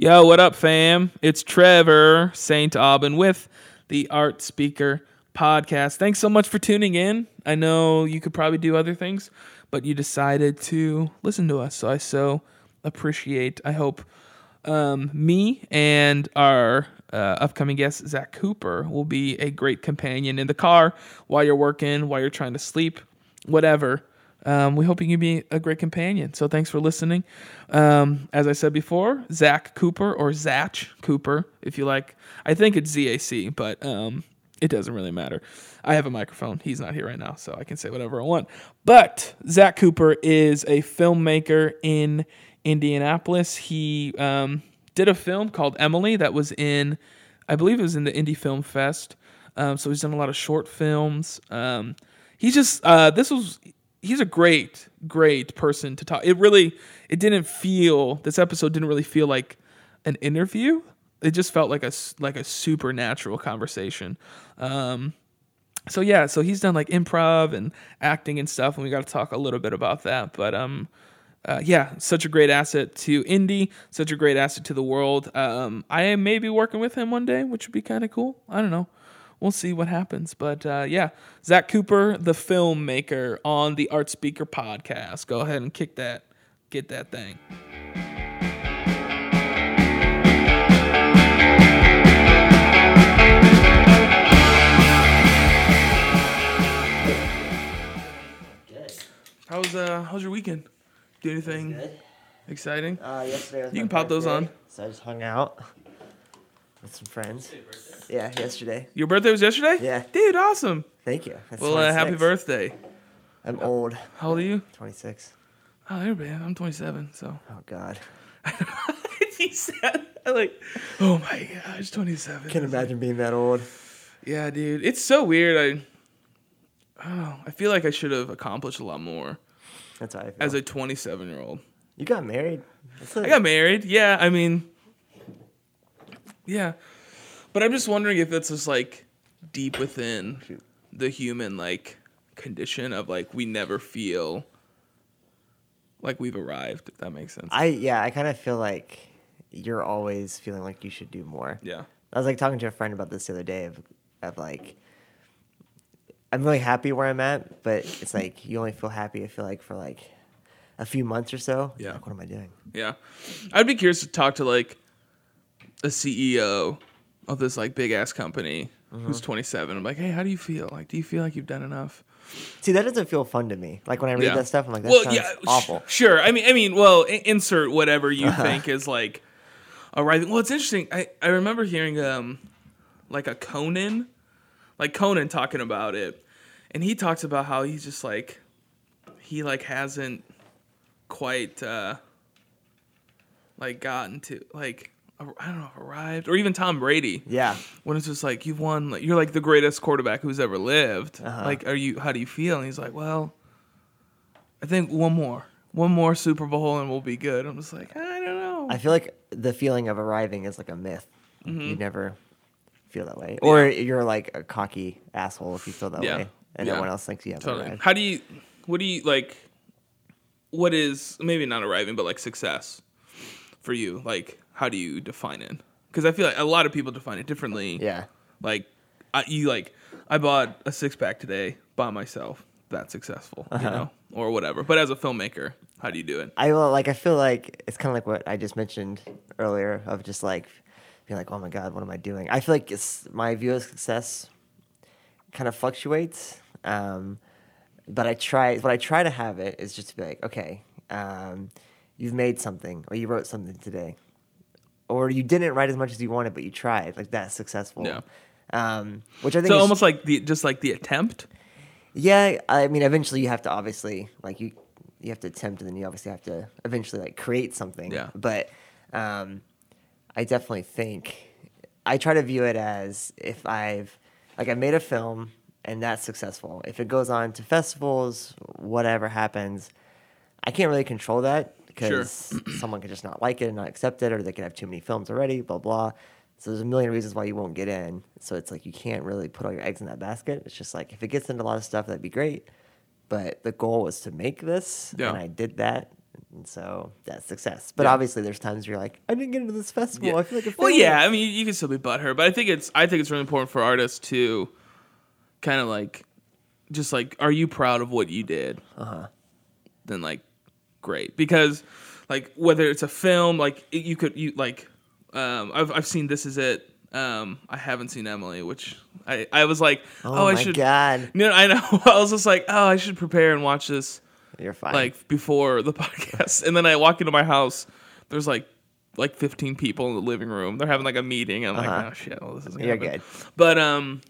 Yo, what up, fam? It's Trevor St. Aubin with the Art Speaker podcast. Thanks so much for tuning in. I know you could probably do other things, but you decided to listen to us. So I so appreciate. I hope um, me and our uh, upcoming guest, Zac Cooper, will be a great companion in the car while you're working, while you're trying to sleep, whatever. Um, we hope you can be a great companion. So thanks for listening. Um, as I said before, Zach Cooper or Zach Cooper, if you like. I think it's ZAC, but um, it doesn't really matter. I have a microphone. He's not here right now, so I can say whatever I want. But Zac Cooper is a filmmaker in Indianapolis. He um, did a film called Emily that was in, I believe it was in the Indy Film Fest. Um, so he's done a lot of short films. Um, he's just uh, this was he's a great great person to talk. It really it didn't feel this episode didn't really feel like an interview. It just felt like a like a supernatural conversation. Um, so yeah, so he's done like improv and acting and stuff, and we got to talk a little bit about that. But um, uh, yeah, such a great asset to Indy, such a great asset to the world. Um, I may be working with him one day, which would be kind of cool. I don't know. We'll see what happens. But uh, yeah, Zac Cooper, the filmmaker, on the Art Speaker podcast. Go ahead and kick that, get that thing. Good. was uh how's your weekend? Do anything Good. exciting? Uh, yesterday was You my can pop those on. So I just hung out with some friends. Yeah, yesterday. Your birthday was yesterday? Yeah. Dude, awesome. Thank you. That's Well, uh, happy birthday. I'm old. How old are you? 26. Oh, there, man. I'm 27. So Oh God. he said, like, oh my gosh, 27. Can't imagine being that old. Yeah, dude, it's so weird. I, I don't know. I feel like I should have accomplished a lot more That's how I feel. as a 27 year old. you got married. A- I got married. Yeah, I mean, yeah, but I'm just wondering if it's just like deep within the human like condition of like we never feel like we've arrived. If that makes sense. I yeah. I kind of feel like you're always feeling like you should do more. yeah. I was like talking to a friend about this the other day of, of like I'm really happy where I'm at, but it's like you only feel happy. I feel like for like a few months or so. Yeah. Like, what am I doing? Yeah. I'd be curious to talk to like a CEO of this like big ass company Mm-hmm. who's 27. I'm like, hey, how do you feel? Like, do you feel like you've done enough? See, that doesn't feel fun to me. Like when I read Yeah. that stuff, I'm like, that well, sounds yeah, sh- awful. Sure. I mean, I mean, well, i- insert whatever you think is like arriving. Well, it's interesting. I I remember hearing um like a Conan, like Conan talking about it, and he talks about how he's just like he like hasn't quite uh like gotten to like ar- I don't know arrived or even Tom Brady Yeah. when it's just like you've won like you're like the greatest quarterback who's ever lived Uh-huh. like are you how do you feel and he's like well i think one more one more super bowl and we'll be good i'm just like i don't know I feel like the feeling of arriving is like a myth. Mm-hmm. You never feel that way. Or you're like a cocky asshole if you feel that Yeah. way. And Yeah. no one else thinks you have totally arrived. how do you what do you like what is maybe not arriving but like success for you like how do you define it because i feel like a lot of people define it differently Yeah. like I, you like i bought a six-pack today by myself that's successful Uh-huh. you know or whatever but as a filmmaker how do you do it I will like I feel like it's kind of like what I just mentioned earlier of just like being like, oh my god, what am I doing? I feel like it's my view of success kind of fluctuates. Um, but I try what I try to have it is just to be like, okay, um, you've made something or you wrote something today, or you didn't write as much as you wanted, but you tried. Like that's successful. Yeah. Um, which I think so is, almost like the just like the attempt yeah, I mean, eventually you have to obviously like you you have to attempt, and then you obviously have to eventually like create something. Yeah. But um, I definitely think I try to view it as if I've like I made a film and that's successful. If it goes on to festivals, whatever happens, I can't really control that because someone could just not like it and not accept it, or they could have too many films already. Blah blah. So there's a million reasons why you won't get in. So it's like you can't really put all your eggs in that basket. It's just like if it gets into a lot of stuff, that'd be great. But the goal was to make this, Yeah. and I did that. And so that's success. But Yeah. obviously, there's times where you're like, I didn't get into this festival. I feel like a well, yeah. I mean, you, you can still be butthurt, but I think it's I think it's really important for artists to kind of like just like, are you proud of what you did? Uh huh. Then like, great, because like whether it's a film, like it- you could you like, um, I've I've seen this is it. Um, I haven't seen Emily, which I I was like, oh, Oh, I should. god, No, I know. I was just like, oh, I should prepare and watch this you're fine. like before the podcast, and then I walk into my house. There's like like 15 people in the living room. They're having like a meeting. And I'm Uh-huh. like, oh shit, well, this is You're happen. good. But um,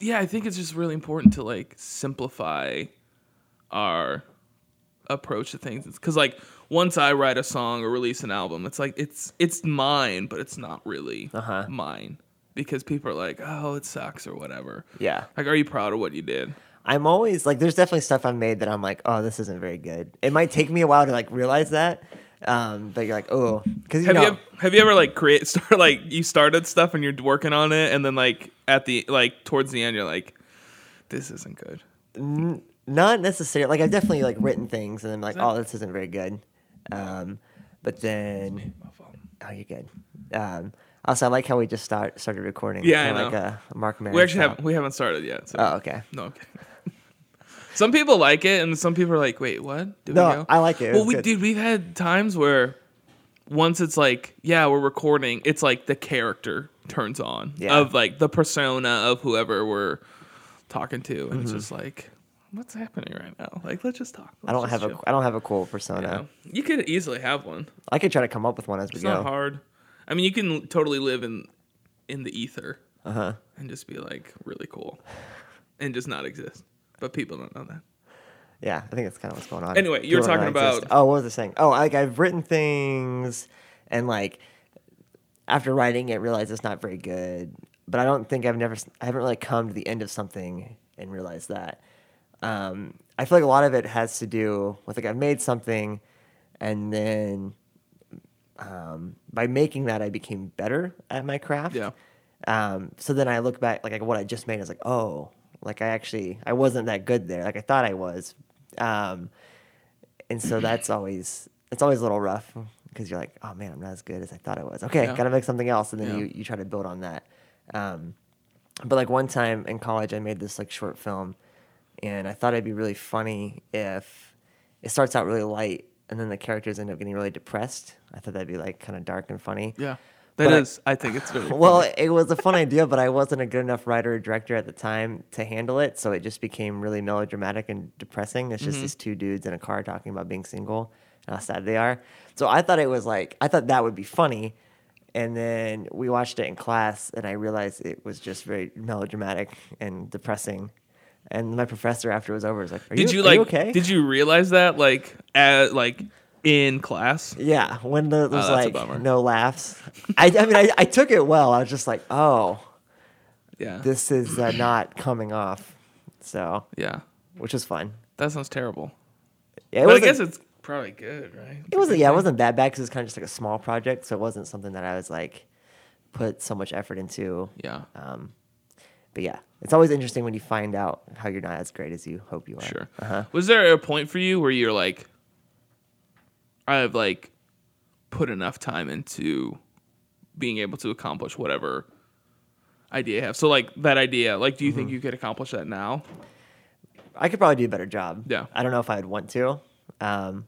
yeah, I think it's just really important to like simplify our approach to things. Because like once I write a song or release an album, it's like it's it's mine, but it's not really Uh-huh. mine because people are like, oh, it sucks or whatever. yeah. Like, are you proud of what you did? I'm always like, there's definitely stuff I've made that I'm like, oh, this isn't very good. It might take me a while to like realize that, um, but you're like, oh, because you have know, you ever, have you ever like create start like you started stuff and you're working on it and then like at the like towards the end you're like this isn't good not necessarily. Like I've definitely like written things and I'm like, oh, this isn't very good. Um, but then, oh, you're good. Um, also, I like how we just start started recording. Yeah, I know. like a Marc Maron we actually style. haven't we haven't started yet so Oh, okay. no okay some people like it and some people are like wait what Did No, we go? I like it. It well we good. dude we've had times where once it's like yeah we're recording it's like the character turns on Yeah. of like the persona of whoever we're talking to and Mm-hmm. it's just like what's happening right now like let's just talk I don't have just a chill. I don't have a cool You persona. know? You could easily have one. I could try to come up with one as we It's go. not hard. I mean, you can totally live in in the ether Uh huh. and just be like really cool, and just not exist. But people don't know that. Yeah, I think that's kind of what's going on. Anyway, you were People talking about- Oh, what was I saying? Oh, like I've written things, and like after writing it, realized it's not very good. But I don't think I've never, I haven't really come to the end of something and realized that. Um, I feel like a lot of it has to do with like I've made something, and then um, by making that, I became better at my craft. Yeah. Um, so then I look back, like, like what I just made, I was like, oh, like I actually, I wasn't that good there, like I thought I was. Um, and so that's always, it's always a little rough because you're like, oh man, I'm not as good as I thought I was. Okay, Yeah. gotta make something else, and then Yeah. you you try to build on that. Um, but like one time in college, I made this like short film, and I thought it'd be really funny if it starts out really light and then the characters end up getting really depressed. I thought that'd be like kind of dark and funny. Yeah, But that I- is. I, think it's really Well, funny. it was a fun idea, but I wasn't a good enough writer or director at the time to handle it, so it just became really melodramatic and depressing. It's just Mm-hmm. these two dudes in a car talking about being single and how sad they are. So I thought it was like I thought that would be funny, and then we watched it in class, and I realized it was just very melodramatic and depressing. And my professor after it was over was like, "Are did you, you like? okay?" Did you realize that like at like in class? Yeah, when the, there was Oh, like no laughs. I, I mean, I, I took it well. I was just like, oh, Yeah. this is uh, not coming off. So, yeah. which was fun. That sounds terrible. Yeah, it but I guess it's probably good, right? it wasn't. Yeah, it wasn't that bad because it was kind of just like a small project, so it wasn't something that I was like put so much effort into. Yeah. Um, but yeah, it's always interesting when you find out how you're not as great as you hope you are. Sure. Uh-huh. Was there a point for you where you're like, I've like put enough time into being able to accomplish whatever idea I have? So like that idea, like, do you Mm-hmm. think you could accomplish that now? I could probably do a better job. Yeah. I don't know if I would want to, um,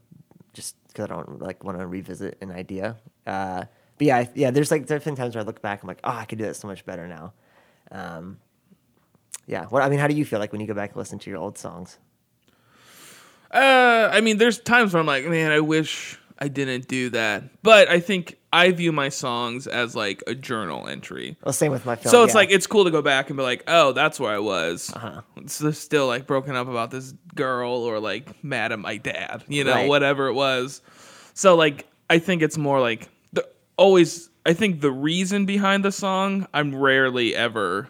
just because I don't like want to revisit an idea. Uh, but yeah, I, yeah. There's like different times where I look back, I'm like, oh, I could do that so much better now. Um, yeah. What I mean, how do you feel like when you go back and listen to your old songs? Uh, I mean, there's times where I'm like, man, I wish I didn't do that. But I think I view my songs as like a journal entry. Well, same with my film. So it's yeah. like it's cool to go back and be like, oh, that's where I was. Uh-huh. It's still like broken up about this girl or like mad at my dad, you know, Right. whatever it was. So like I think it's more like the always. I think the reason behind the song, I'm rarely ever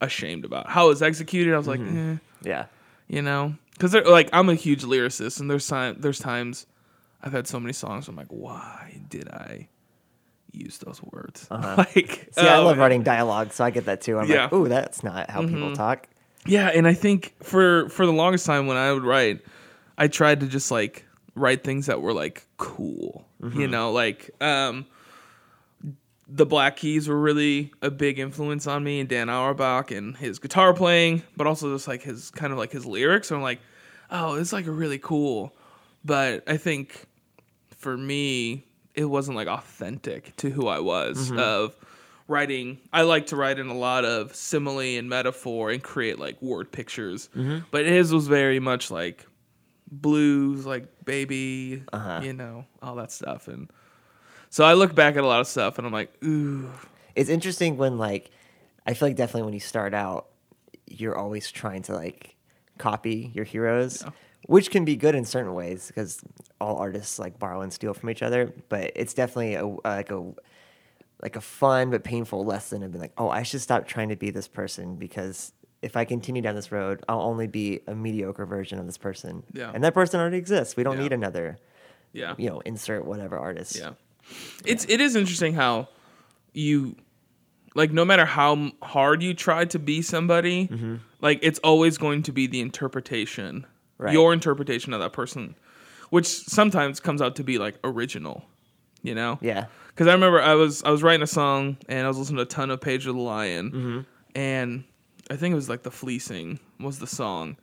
ashamed about how it was executed. I was like, Mm-hmm. eh, yeah, you know, because like I'm a huge lyricist, and there's time there's times I've had so many songs. I'm like, why did I use those words? like, See, I oh, love writing dialogue, so I get that too. I'm Yeah. like, ooh, that's not how Mm-hmm. people talk. Yeah, and I think for for the longest time when I would write, I tried to just like write things that were like cool. Mm-hmm. You know, like um the Black Keys were really a big influence on me and Dan Auerbach and his guitar playing, but also just like his kind of like his lyrics. I'm like, oh, it's like a really cool. But I think for me, it wasn't like authentic to who I was of writing. I like to write in a lot of simile and metaphor and create like word pictures. But his was very much like blues, like baby, Uh-huh. you know, all that stuff. And so I look back at a lot of stuff and I'm like, ooh, It's interesting when like I feel like definitely when you start out, you're always trying to like copy your heroes, which can be good in certain ways because all artists like borrow and steal from each other. But it's definitely a uh, like a like a fun but painful lesson of being like, oh, I should stop trying to be this person because if I continue down this road, I'll only be a mediocre version of this person. Yeah. And that person already exists. We don't Yeah. need another, yeah. you know, insert whatever artist. Yeah. It's it is interesting how you like no matter how hard you try to be somebody, mm-hmm. like it's always going to be the interpretation, Right. your interpretation of that person, which sometimes comes out to be like original, you know? Yeah. Because I remember I was I was writing a song and I was listening to a ton of Page of the Lion, mm-hmm. and I think it was like the fleecing was the song,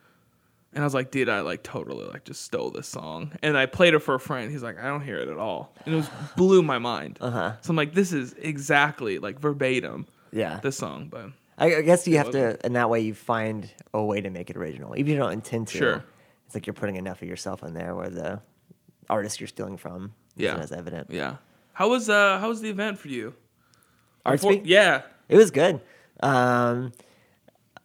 and I was like, dude, I like totally like just stole this song, and I played it for a friend. He's like, I don't hear it at all, and it was blew my mind. Uh-huh. So I'm like, this is exactly like verbatim Yeah. this song, but I I guess you have wasn't. to, and that way you find a way to make it original, even if you don't intend to. Sure. It's like you're putting enough of yourself in there where the artist you're stealing from Yeah. isn't as evident. yeah. How was uh how was the event for you? Art Before- Speak? Yeah. It was good. Um,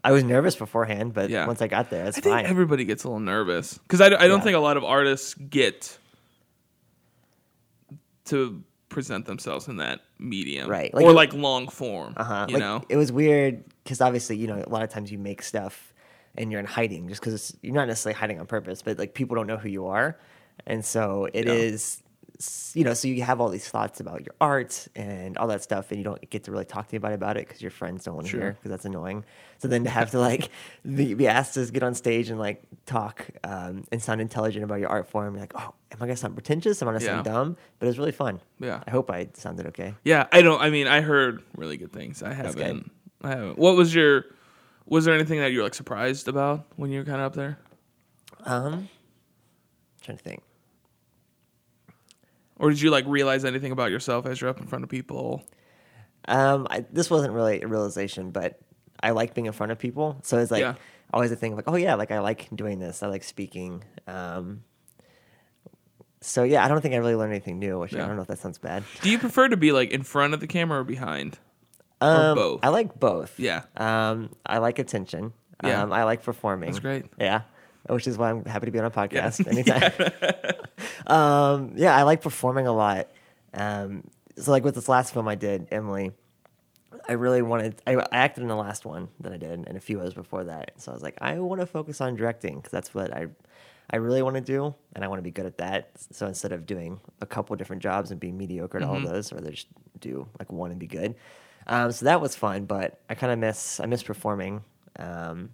I was nervous beforehand, but Yeah. once I got there, it's I fine. everybody gets a little nervous because I, I don't Yeah. think a lot of artists get to present themselves in that medium, Right. or Like- like long form. uh-huh. You like, know, it was weird because obviously, you know, a lot of times you make stuff and you're in hiding just because you're not necessarily hiding on purpose, but like people don't know who you are, and so it Yeah. is, you know, so you have all these thoughts about your art and all that stuff, and you don't get to really talk to anybody about it because your friends don't want to Sure. hear because that's annoying. So then to have to like be, be asked to get on stage and like talk um, and sound intelligent about your art form, you're like, oh, am I gonna sound pretentious? Am I gonna sound dumb? But it was really fun. Yeah. I hope I sounded okay. yeah. I don't. I mean, I heard really good things. I haven't. I haven't. What was your? Was there anything that you were like surprised about when you were kind of up there? Um, trying to think. Or did you like realize anything about yourself as you're up in front of people? Um, I, this wasn't really a realization, but I like being in front of people. So it's like Yeah. always a thing of like, oh yeah, like I like doing this. I like speaking. Um, so yeah, I don't think I really learned anything new, which Yeah. I don't know if that sounds bad. Do you prefer to be like in front of the camera or behind? Um, both? I like both. Yeah. Um, I like attention. Yeah. Um, I like performing. That's great. Yeah. Which is why I'm happy to be on a podcast anytime. um, yeah, I like performing a lot. Um, so like with this last film I did, Emily, I really wanted. I, I acted in the last one that I did, and a few others before that. So I was like, I want to focus on directing because that's what I, I really want to do, and I want to be good at that. So instead of doing a couple different jobs and being mediocre at all of those, or just do like one and be good. Um, so that was fun, but I kind of miss. I miss performing. Um,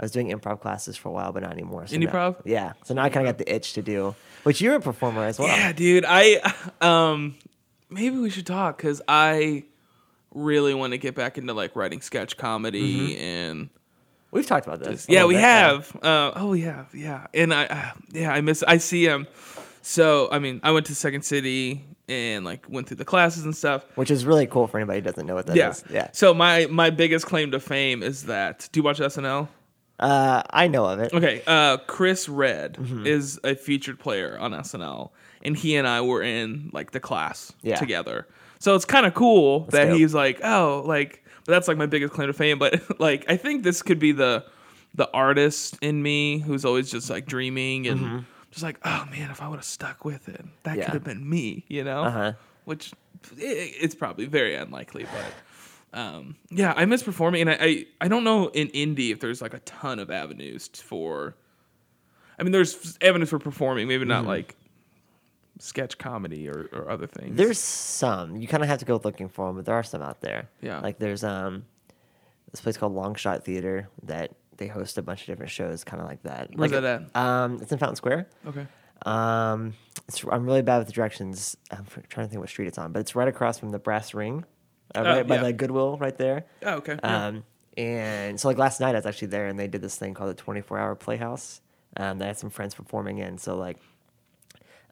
I was doing improv classes for a while, but not anymore. So now- Improv? yeah. So now I kind of got the itch to do. Which you're a performer as well. Yeah, dude. I um maybe we should talk because I really want to get back into like writing sketch comedy Mm-hmm. and We've talked about this. yeah, we bit, yeah. have. Uh, oh, we have. Yeah, and I uh, yeah I miss. I see him. So I mean, I went to Second City and like went through the classes and stuff. Which is really cool for anybody who doesn't know what that is. yeah, Yeah. So my my biggest claim to fame is that. Do you watch SNL? Uh, I know of it. Okay, uh, Chris Redd Mm-hmm. is a featured player on SNL, and he and I were in like the class Yeah. together. So it's kind of cool that dope. he's like, oh, like, but that's like my biggest claim to fame. But like, I think this could be the the artist in me who's always just like dreaming and just like, oh man, if I would have stuck with it, that Mm-hmm. Yeah. could have been me, you know? Uh-huh. Which i it's probably very unlikely, but. Um, yeah, I miss performing, and I, I I don't know in Indy if there's like a ton of avenues for. I mean, there's avenues for performing, maybe Mm-hmm. not like sketch comedy or, or other things. There's some. You kind of have to go looking for them, but there are some out there. Yeah. Like there's um, this place called Long Shot Theater that they host a bunch of different shows, kind of like that. Where's like, that at? Um, it's in Fountain Square. okay. Um, it's, I'm really bad with the directions. I'm trying to think what street it's on, but it's right across from the Brass Ring, uh, right by yeah. the Goodwill, right there. Oh, okay. yeah. Um, and so like last night I was actually there, and they did this thing called the 24 Hour Playhouse. Um, they had some friends performing in, so like,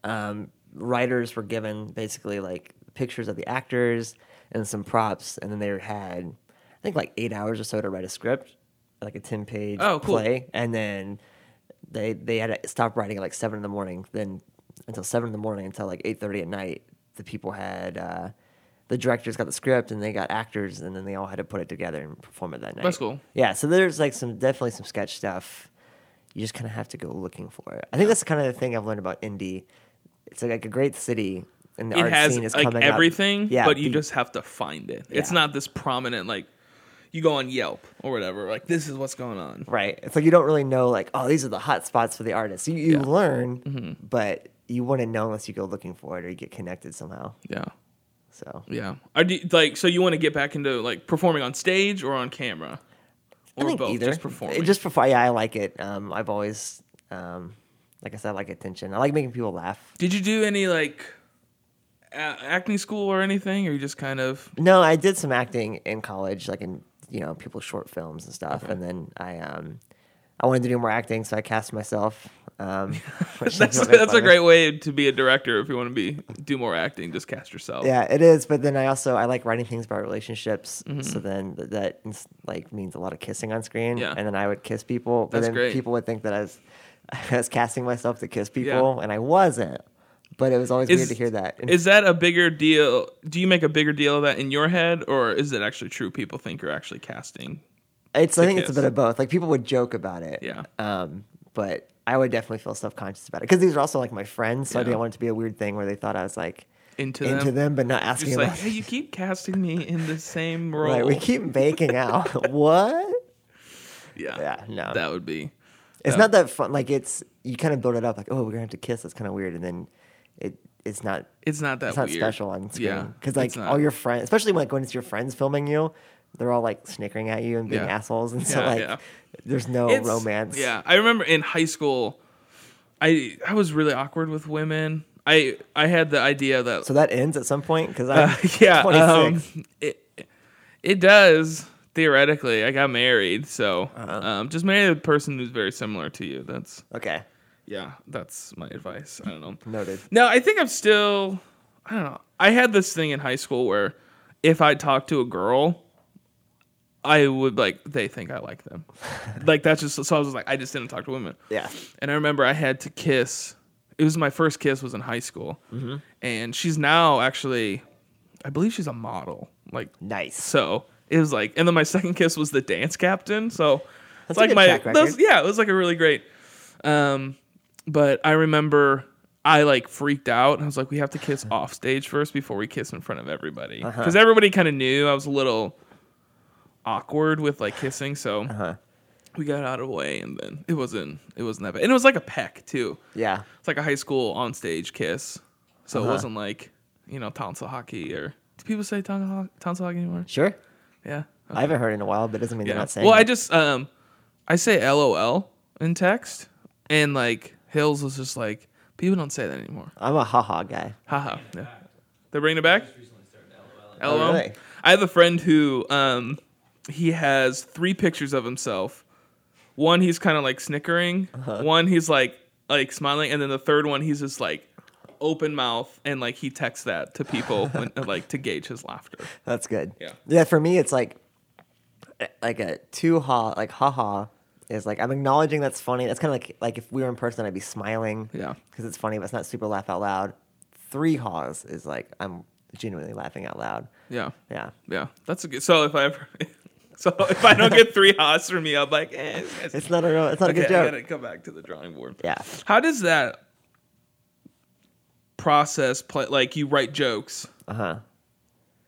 um, writers were given basically like pictures of the actors and some props, and then they had I think like eight hours or so to write a script, like a 10 page Oh, cool. play, and then they they had to stop writing at like seven in the morning. Then until seven in the morning until like eight thirty at night, the people had uh, the directors got the script and they got actors, and then they all had to put it together and perform it that night. That's cool. Yeah, so there's like some definitely some sketch stuff. You just kind of have to go looking for it. I think that's kind of the thing I've learned about Indy. It's like a great city, and the it art has scene is like coming up. everything, Yeah, but you just have to find it. It's Yeah. not this prominent like you go on Yelp or whatever. Like this is what's going on. Right. It's like you don't really know, like, oh, these are the hot spots for the artists. You, you Yeah. Mm-hmm. learn, but you wouldn't know unless you go looking for it or you get connected somehow. Yeah, So yeah. Are do, like so you want to get back into like performing on stage or on camera, I or think both? either. Just performing. Just before, yeah, I like it. Um, I've always, um, like I said, I like attention. I like making people laugh. Did you do any like a- acting school or anything, or you just kind of? No, I did some acting in college, like in you know people's short films and stuff, and then I um, I wanted to do more acting, so I cast myself. Um, That's that's a great way to be a director if you want to be do more acting. Just cast yourself. Yeah, it is. But then I also I like writing things about relationships. Mm-hmm. So then th- that like means a lot of kissing on screen. Yeah. And then I would kiss people. But That's then great. people would think that I was I was casting myself to kiss people, and I wasn't. But it was always weird to hear that. And Is that a bigger deal? Do you make a bigger deal of that in your head, or is it actually true? People think you're actually casting. it's I think it's a bit of both. Like people would joke about it. Yeah. Um, but I would definitely feel self conscious about it because these are also like my friends, so I Yeah. didn't want it to be a weird thing where they thought I was like Into, into them. them, but not asking Just like, hey, you keep casting me in the same role. Right, we keep baking out. what? yeah, Yeah, no. that would be. It's Yeah. not that fun. Like it's you kind of build it up. Like oh, we're gonna have to kiss. That's kind of weird, and then it it's not It's not that it's not weird. special on screen. Because it's like all your friends, especially when, like when it's your friends filming you, they're all like snickering at you and being Yeah. assholes, and so Yeah, like yeah. there's no It's- romance. Yeah, I remember in high school, I I was really awkward with women. I I had the idea that So that ends at some point because I'm Uh, yeah, 26. um, it it does theoretically. I got married, so Uh-huh. um, just marry a person who's very similar to you. That's okay, yeah, that's my advice. I don't know. noted. No, I think I'm still. I don't know. I had this thing in high school where if I talked to a girl, I would like they think I like them. like that's just so I was like I just didn't talk to women. Yeah, And I remember I had to kiss. It was my first kiss was in high school, Mm-hmm. and she's now actually, I believe she's a model. Like nice. so, it was like, and then my second kiss was the dance captain. So That's it's like my track those, record. yeah, it was like a really great. Um, but I remember I like freaked out. and I was like, we have to kiss off stage first before we kiss in front of everybody Uh-huh. because everybody kind of knew I was a little awkward with like kissing. So Uh-huh. we got out of the way, and then it wasn't it wasn't that bad, and it was like a peck too. Yeah, It's like a high school on stage kiss, so Uh-huh. it wasn't like you know tonsil hockey or do people say tonsil ho- tonsil hockey anymore? sure. Yeah. I haven't heard it in a while, but it doesn't mean they're not saying. Well, I just um, I say LOL in text, and like Hills was just like people don't say that anymore. I'm a haha guy. Haha. Yeah. They're bringing it back. LOL. Oh, really? I have a friend who um, he has three pictures of himself. One he's kind of like snickering. Uh-huh. One he's like like smiling, and then the third one he's just like open mouth and like he texts that to people when, like to gauge his laughter. That's good. Yeah. Yeah, for me it's like like a two ha like haha is like I'm acknowledging that's funny. That's kind of like like if we were in person I'd be smiling. Yeah. Cuz it's funny but it's not super laugh out loud. Three haws is like I'm genuinely laughing out loud. Yeah. Yeah. Yeah, that's a good. So if I ever, so if I don't get three hots from you, I'm like, eh, guy's- It's not a real, it's not okay, a good I joke. gotta come back to the drawing board. Yeah. How does that process play? Like you write jokes, Uh-huh.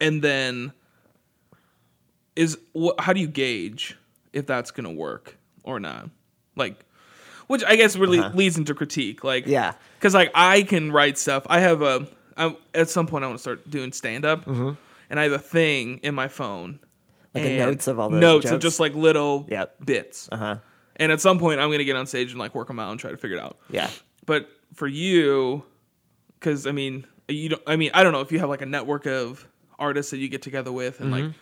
and then is wh- how do you gauge if that's gonna work or not? Like, which I guess really Uh-huh. leads into critique. Like, Yeah. because like I can write stuff. I have a I, at some point I want to start doing stand up, and I have a thing in my phone, Mm-hmm. Like a notes of all the notes of just like little Yep. bits. Uh-huh. And at some point I'm gonna get on stage and like work them out and try to figure it out. Yeah. But for you, because I mean, you don't. I mean, I don't know if you have like a network of artists that you get together with and like, Mm-hmm.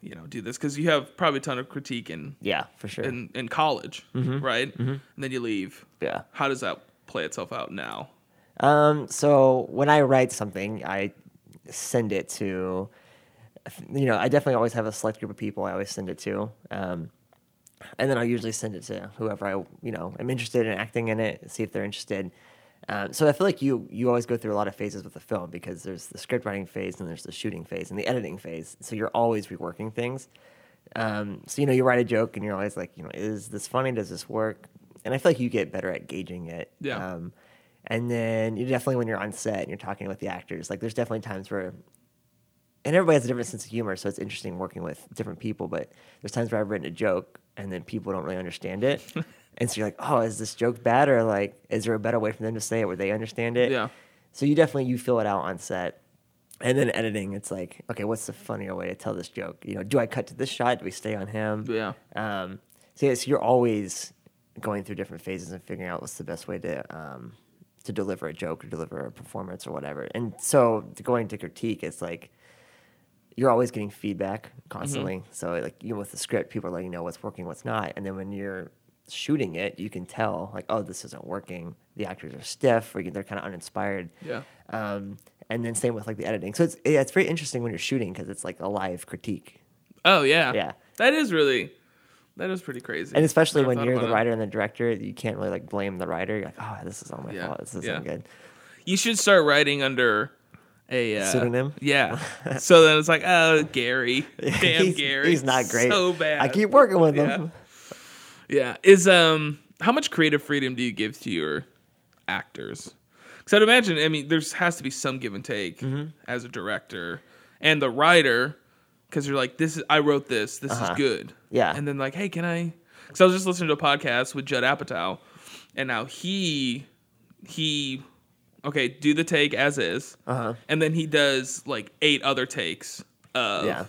you know, do this because you have probably a ton of critique and Yeah, for sure. in, in college, Mm-hmm. right? And then you leave. yeah. How does that play itself out now? Um, so when I write something, I send it to, you know, I definitely always have a select group of people I always send it to. Um, and then I'll usually send it to whoever I, you know, am interested in acting in it, see if they're interested. Um, so I feel like you you always go through a lot of phases with the film because there's the script writing phase and there's the shooting phase and the editing phase. So you're always reworking things. Um, so you know, you write a joke and you're always like, you know, is this funny? Does this work? And I feel like you get better at gauging it. Yeah. Um, and then you definitely when you're on set and you're talking with the actors, like there's definitely times where, and everybody has a different sense of humor, so it's interesting working with different people. But there's times where I've written a joke and then people don't really understand it, and so you're like, oh, is this joke bad or like, is there a better way for them to say it where they understand it? Yeah. So you definitely you fill it out on set. And then editing, it's like, okay, what's the funnier way to tell this joke? You know, do I cut to this shot? Do we stay on him? Yeah. Um, so yes, you're always going through different phases and figuring out what's the best way to um, to deliver a joke or deliver a performance or whatever. And so going to critique, it's like you're always getting feedback constantly. So like even with the script, people are letting you know what's working, what's not. And then when you're shooting it, you can tell like, oh, this isn't working. The actors are stiff or they're kind of uninspired. Yeah. Um, and then same with like the editing. So it's yeah, it's very interesting when you're shooting because it's like a live critique. Oh yeah. Yeah. That is really that is pretty crazy. And especially when you're the it. writer and the director, you can't really like blame the writer. You're like, oh, this is all my Yeah, fault. This isn't yeah. good. You should start writing under a uh, Pseudonym? Yeah. so then it's like, oh, Gary. Damn, he's, Gary. He's not great. So bad. I keep working with Yeah. him. Yeah. Is um how much creative freedom do you give to your actors? Because I'd imagine, I mean, there's has to be some give and take Mm-hmm. as a director and the writer, because you're like, this is I wrote this, this Uh-huh. is good. Yeah. And then like, hey, can I? Because I was just listening to a podcast with Judd Apatow, and now he he okay do the take as is, Uh-huh. and then he does like eight other takes of Yeah.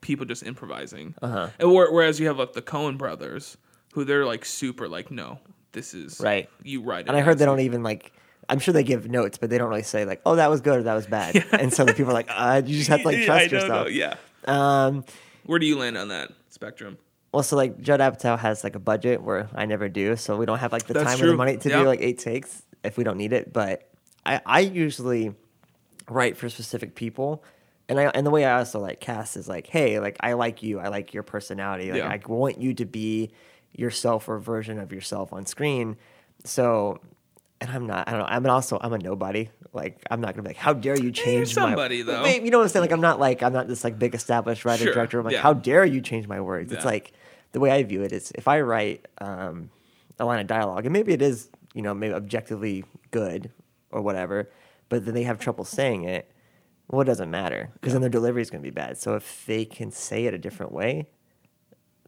people just improvising. Uh-huh. And where- whereas you have like the Coen brothers, who they're like super like, no, this is Right. You write it. And I heard they is." don't even like. I'm sure they give notes, but they don't really say like, "Oh, that was good" or "That was bad." Yeah. And so the people are like, uh, "You just have to like trust I yourself." know, Yeah. Um, Where do you land on that spectrum? well, so like Judd Apatow has like a budget where I never do, so we don't have like the That's time or the money to Yeah. do like eight takes if we don't need it. But I, I usually write for specific people, and I and the way I also like cast is like, hey, like I like you, I like your personality, like Yeah. I want you to be yourself or version of yourself on screen. So. And I'm not. I don't know. I'm also. I'm a nobody. Like I'm not gonna be like, "How dare you change somebody, my?" though. You know what I'm saying? Like I'm not like I'm not this like big established writer Sure, director. I'm like, yeah. "How dare you change my words?" It's like the way I view it is if I write um, a line of dialogue, and maybe it is, you know, maybe objectively good or whatever, but then they have trouble saying it, well, it doesn't matter because then their delivery is going to be bad. So if they can say it a different way,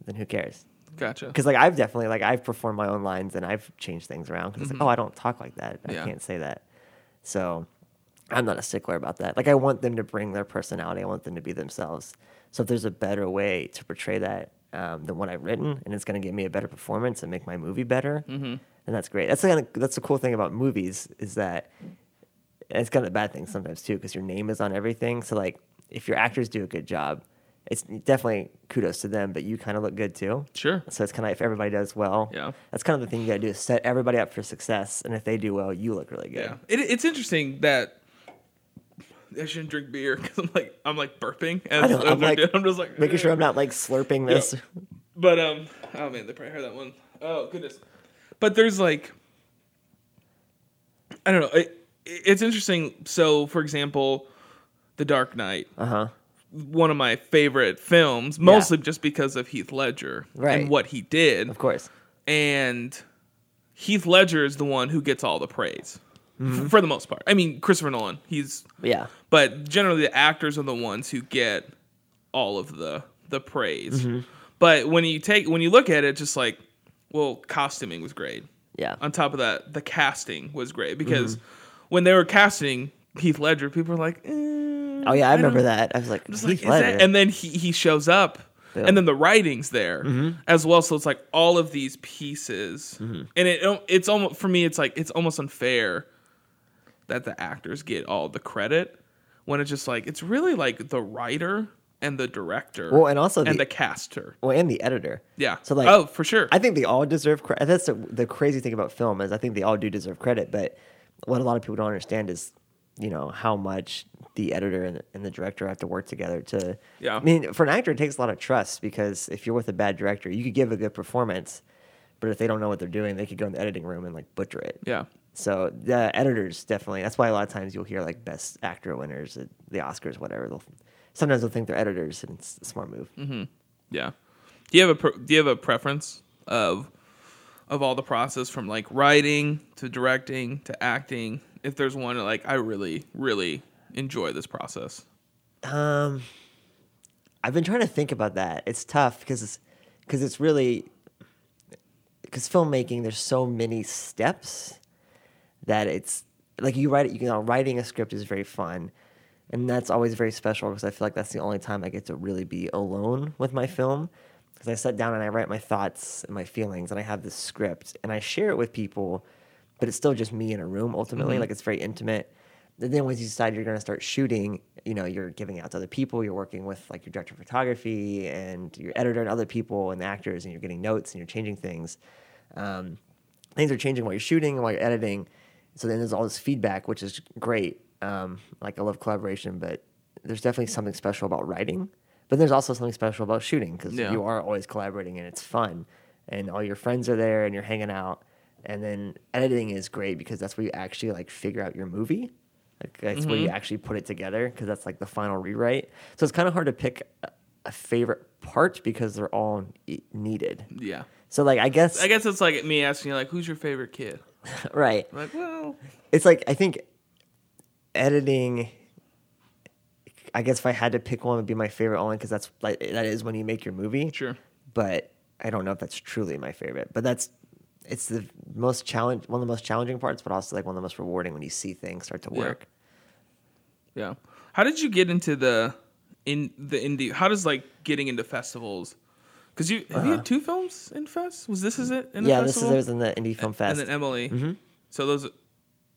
then who cares? Gotcha. Because like I've definitely like I've performed my own lines and I've changed things around because it's like, oh, I don't talk like that. I Mm-hmm. Yeah. can't say that. So I'm not a stickler about that. Like I want them to bring their personality. I want them to be themselves. So if there's a better way to portray that um, than what I've written, and it's going to give me a better performance and make my movie better, Mm-hmm. then that's great. That's the kind of, that's the cool thing about movies is that and it's kind of a bad thing sometimes too because your name is on everything. So like if your actors do a good job, it's definitely kudos to them, but you kind of look good too. Sure. So it's kind of if everybody does well, Yeah. that's kind of the thing you got to do is set everybody up for success, and if they do well, you look really good. Yeah. It, it's interesting that I shouldn't drink beer because I'm like I'm like burping. As, I I'm like I'm just like making sure I'm not like slurping this. But um, oh man, they probably heard that one. Oh goodness. But there's like, I don't know. It, it's interesting. So, for example, The Dark Knight, Uh huh. one of my favorite films, mostly just because of Heath Ledger Right. and what he did. Of course. And Heath Ledger is the one who gets all the praise Mm-hmm. f- for the most part. I mean, Christopher Nolan, he's Yeah. but generally the actors are the ones who get all of the the praise. Mm-hmm. But when you take when you look at it, just like, well, costuming was great. Yeah. On top of that, the casting was great because Mm-hmm. when they were casting Heath Ledger, people were like, eh, Oh yeah, I, don't- remember that. I was like, Heath like, Ledger. And then he he shows up and then the writing's there as well. So it's like all of these pieces, and it it's almost for me, it's like it's almost unfair that the actors get all the credit when it's just like it's really like the writer and the director, Well, and also and the- the caster. Well, and the editor. Yeah. So like, oh, for sure. I think they all deserve credit. That's the, the crazy thing about film is I think they all do deserve credit, but what a lot of people don't understand is, you know, how much the editor and, and the director have to work together to. Yeah. I mean, for an actor, it takes a lot of trust because if you're with a bad director, you could give a good performance, but if they don't know what they're doing, they could go in the editing room and like butcher it. yeah. So the editors definitely. That's why a lot of times you'll hear like best actor winners at the Oscars, whatever. They'll sometimes they'll think they're editors, and it's a smart move. Yeah. Do you have a pre- do you have a preference of of all the process from like writing to directing to acting? If there's one like I really really enjoy this process. Um, I've been trying to think about that. It's tough because it's because it's really because filmmaking. There's so many steps that it's like you write it. You know, writing a script is very fun, and that's always very special because I feel like that's the only time I get to really be alone with my film. Because I sit down and I write my thoughts and my feelings, and I have this script, and I share it with people, but it's still just me in a room. Ultimately, like it's very intimate. And then once you decide you're going to start shooting, you know, you're giving it out to other people. You're working with like your director of photography and your editor and other people and the actors, and you're getting notes and you're changing things. Um, things are changing while you're shooting and while you're editing. So then there's all this feedback, which is great. Um, like I love collaboration, but there's definitely something special about writing. But there's also something special about shooting because Yeah. you are always collaborating and it's fun, and all your friends are there and you're hanging out. And then editing is great because that's where you actually like figure out your movie. Like that's where you actually put it together because that's like the final rewrite. So it's kind of hard to pick a, a favorite part because they're all needed. Yeah. So like I guess I guess it's like me asking you like who's your favorite kid? right. I'm like, well, It's like I think editing. I guess if I had to pick one, would be my favorite only because that's like that is when you make your movie. sure. But I don't know if that's truly my favorite. But that's it's the most challenge one of the most challenging parts, but also like one of the most rewarding when you see things start to Yeah. work. Yeah. How did you get into the in the indie? How does like getting into festivals? Because you have you had two films in fest. Was this is it? Uh-huh. yeah, this is it was in the Indy Film Fest. And then Emily. So those.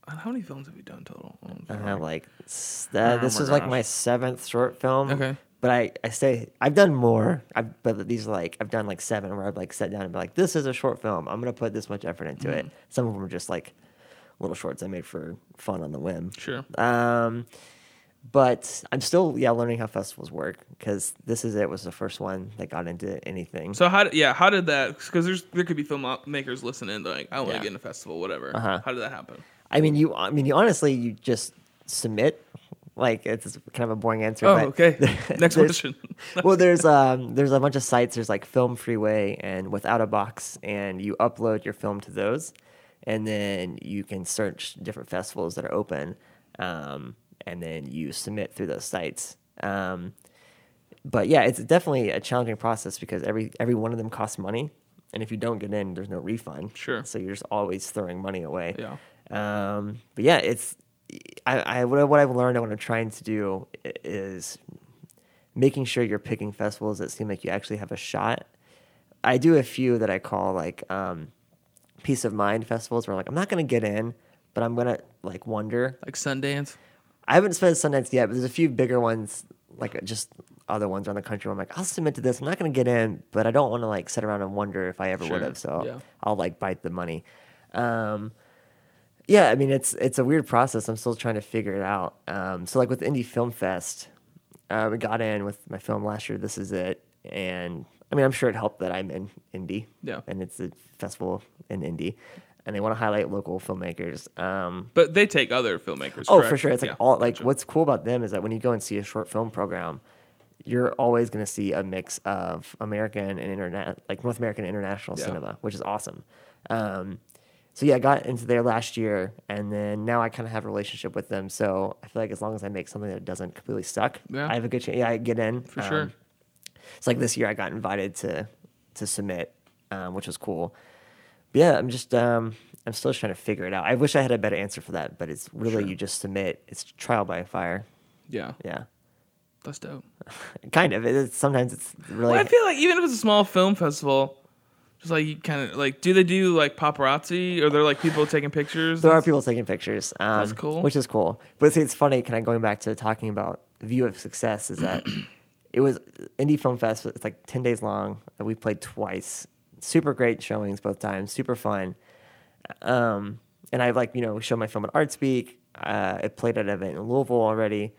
How many films have you done total? I have like Oh this was like my seventh short film. Okay. But I, I say I've done more. I've but these are like I've done like seven where I've like sat down and be like, this is a short film. I'm gonna put this much effort into it. Mm. Some of them are just like little shorts I made for fun on the whim. Sure. Um, but I'm still yeah learning how festivals work because this is it was the first one that got into anything. So how? Did, yeah, how did that? Because there's there could be filmmakers listening, like I want to Yeah. get in a festival, whatever. Uh-huh. How did that happen? I mean you I mean you honestly you just submit. Like it's kind of a boring answer. Oh, okay. Next question. well, there's um there's a bunch of sites. There's like Film Freeway and Without a Box, and you upload your film to those, and then you can search different festivals that are open, um, and then you submit through those sites. Um, but yeah, it's definitely a challenging process because every every one of them costs money, and if you don't get in, there's no refund. Sure. So you're just always throwing money away. Yeah. Um, but yeah, it's I, I what, I- what I've learned and what I'm trying to do is making sure you're picking festivals that seem like you actually have a shot. I do a few that I call like um, peace of mind festivals where I'm like I'm not gonna get in, but I'm gonna like wonder. Like Sundance. I haven't spent Sundance yet, but there's a few bigger ones like just other ones around the country where I'm like, I'll submit to this. I'm not gonna get in, but I don't want to like sit around and wonder if I ever Sure. would have. So Yeah. I'll like bite the money. Um, yeah, I mean it's it's a weird process. I'm still trying to figure it out. Um, so like with Indy Film Fest, uh, we got in with my film last year. This is it, and I mean I'm sure it helped that I'm in Indy. Yeah. and it's a festival in Indy, and they want to highlight local filmmakers. Um, But they take other filmmakers. Oh, correct? for sure. It's like Yeah, all like gotcha. what's cool about them is that when you go and see a short film program, you're always going to see a mix of American and internet, like North American international Yeah. cinema, which is awesome. Um, so yeah, I got into there last year, and then now I kind of have a relationship with them. So I feel like as long as I make something that doesn't completely suck, Yeah. I have a good chance. Yeah, I get in For sure. It's like this year I got invited to to submit, um, which was cool. Yeah, I'm just um, I'm still trying to figure it out. I wish I had a better answer for that, but it's really Sure. you just submit. It's trial by fire. Yeah. Yeah. That's dope. Kind of. It is, sometimes it's really. Well, I feel like even if it's a small film festival, just like you kind of like, do they do like paparazzi or they're like people taking pictures? there are people taking pictures. Um, That's cool. Which is cool. But see, it's funny. Kind of going back to talking about the view of success is that it was Indy Film Fest. It's like ten days long. And we played twice. Super great showings both times. Super fun. Um, and I like you know showed my film at ArtSpeak. Uh, it played at an event in Louisville already.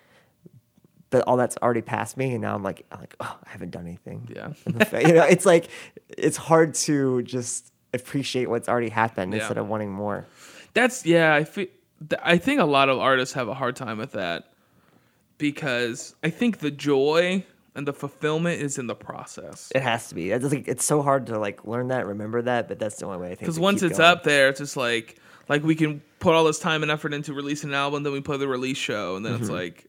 But all that's already past me, and now I'm like, I'm like, oh, I haven't done anything. Yeah. you know, it's like it's hard to just appreciate what's already happened Yeah. instead of wanting more. That's yeah. I feel, th- I think a lot of artists have a hard time with that because I think the joy and the fulfillment is in the process. It has to be. It's, like, it's so hard to like learn that, remember that, but that's the only way I think. Because once it's going. up there, it's just like like we can put all this time and effort into releasing an album, then we play the release show, and then Mm-hmm. it's like,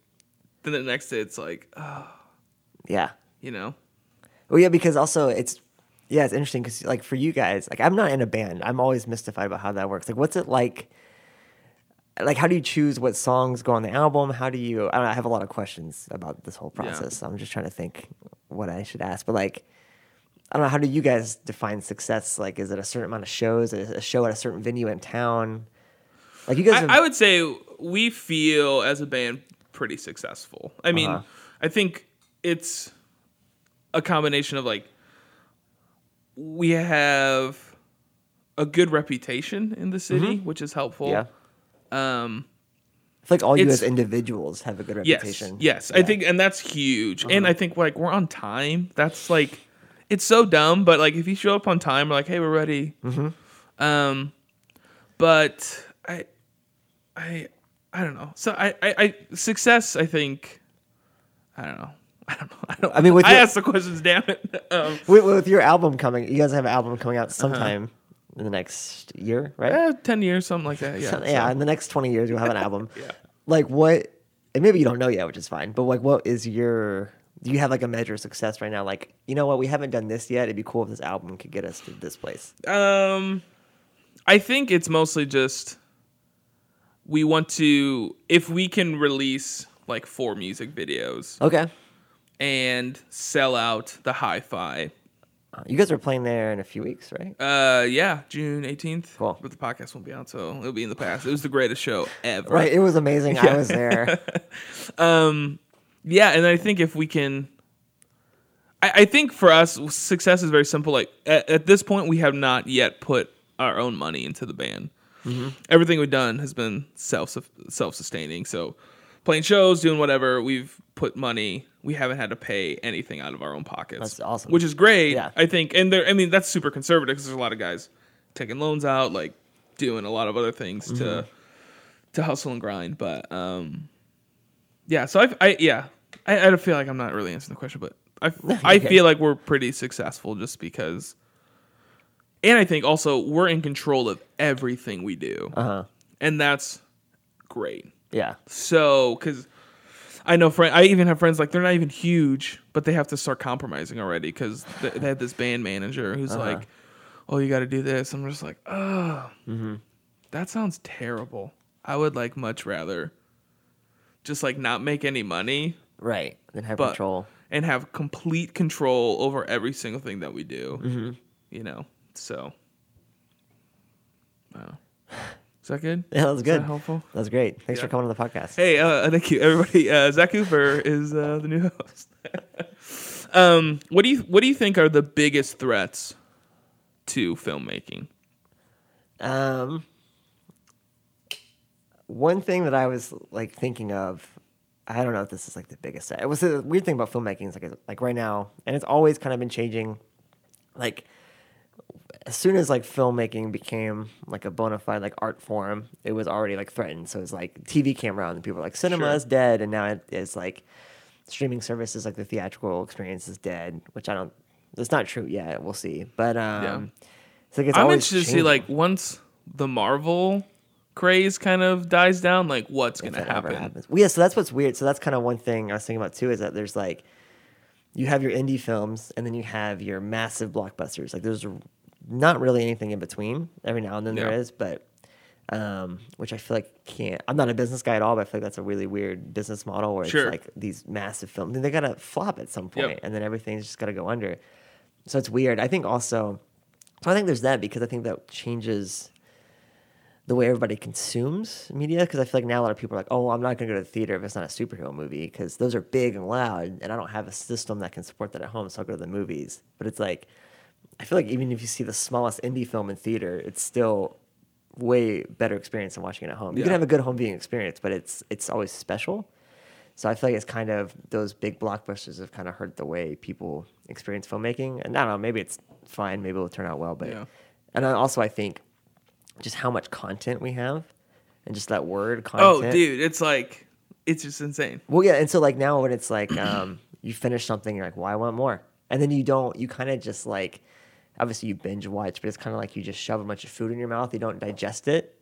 then the next day it's like, oh, yeah. you know, Well, yeah, because also it's yeah, it's interesting because like for you guys, like I'm not in a band. I'm always mystified about how that works. Like, what's it like? Like, how do you choose what songs go on the album? How do you? I, don't know, I have a lot of questions about this whole Yeah. process. So I'm just trying to think what I should ask. But like, I don't know. How do you guys define success? Like, is it a certain amount of shows? Is it a show at a certain venue in town? Like, you guys. have- I, I would say we feel as a band pretty successful. I mean, Uh-huh. I think it's a combination of like we have a good reputation in the city, which is helpful. Mm-hmm. yeah. Um, I feel like all you It's- as individuals have a good reputation. yes, I Yeah. Uh-huh. think, and that's huge. And I think like we're on time. That's like it's so dumb, but like if you show up on time, we're like, hey, we're ready. Mm-hmm. Um, but I, I, I don't know. So I, I, I success. I think. I don't know. I don't know. I, don't, I mean, with I your- asked the questions. Damn it. Um, With, with your album coming, you guys have an album coming Uh-huh. out sometime in the next year, right? eh, ten years, something like that. Yeah. So- yeah, so- in the next 20 years, you'll have an album. Yeah. Like, what, and maybe you don't know yet, which is fine, but like, what is your, do you have like a measure of success right now? Like, you know what, we haven't done this yet. It'd be cool if this album could get us to this place. Um, I think it's mostly just we want to if we can release like four music videos Okay. and sell out the hi-fi. Uh, You guys are playing there in a few weeks, right? Uh, yeah, June eighteenth. Cool. But the podcast won't be out, so it'll be in the past. It was the greatest show ever. Right. It was amazing. I was there. Um, yeah, and I think if we can, I, I think for us, success is very simple. Like at, at this point, we have not yet put our own money into the band. Everything we've done has been self self sustaining. So playing shows, doing whatever, we've put money. We haven't had to pay anything out of our own pockets. That's awesome. Which is great. Yeah. I think, and there. I mean, that's super conservative because there's a lot of guys taking loans out, like doing a lot of other things Mm-hmm. to to hustle and grind. But um, yeah. So I, I yeah, I, I don't feel like I'm not really answering the question, but I I feel like we're pretty successful just because. And I think also we're in control of everything we do, Uh huh. and that's great. Yeah. So, because I know friend, I even have friends like they're not even huge, but they have to start compromising already because they, they had this band manager who's Uh-huh. like, "Oh, you got to do this." I'm just like, "Oh, Mm-hmm. that sounds terrible." I would like much rather just like not make any money Right. Then have But- control. and have complete control over every single thing that we do. Mm-hmm. You know, so. Wow. Is that good? Yeah, that was Is good. that helpful? That was great. Thanks Yeah. for coming on the podcast. Hey, uh, thank you, everybody. Uh, Zac Cooper is uh, the new host. um, what do you What do you think are the biggest threats to filmmaking? Um, one thing that I was like thinking of, I don't know if this is like the biggest. It was the weird thing about filmmaking is like like right now, and it's always kind of been changing. Like as soon as like filmmaking became like a bona fide like art form, it was already like threatened. So it's like TV came around and people were like cinema Sure. is dead, and now it is like streaming services like the theatrical experience is dead, which I don't. It's not true yet. We'll see, but um, it's like it's I'm always interested to see like once the Marvel craze kind of dies down, like what's if gonna happen? Well, yeah, so that's what's weird. So that's kind of one thing I was thinking about too is that there's like you have your indie films and then you have your massive blockbusters. Like there's not really anything in between. Every now and then there Yeah. is, but Um, which I feel like can't. I'm not a business guy at all, but I feel like that's a really weird business model where Sure. it's like these massive films. They gotta flop at some point, Yep. and then everything's just gotta go under. So it's weird. I think also, so I think there's that because I think that changes the way everybody consumes media. Because I feel like now a lot of people are like, "Oh, I'm not going to go to the theater if it's not a superhero movie because those are big and loud, and I don't have a system that can support that at home, so I'll go to the movies." But it's like, I feel like even if you see the smallest indie film in theater, it's still way better experience than watching it at home. You Yeah. can have a good home viewing experience, but it's it's always special. So I feel like it's kind of those big blockbusters have kind of hurt the way people experience filmmaking. And I don't know, maybe it's fine, maybe it'll turn out well, but Yeah. and also I think just how much content we have and just that word content. Oh, dude, it's like it's just insane. Well, yeah, and so like now when it's like um, you finish something, you're like, "Well, want more," and then you don't. You kind of just like, obviously you binge watch, but it's kind of like you just shove a bunch of food in your mouth. You don't digest it,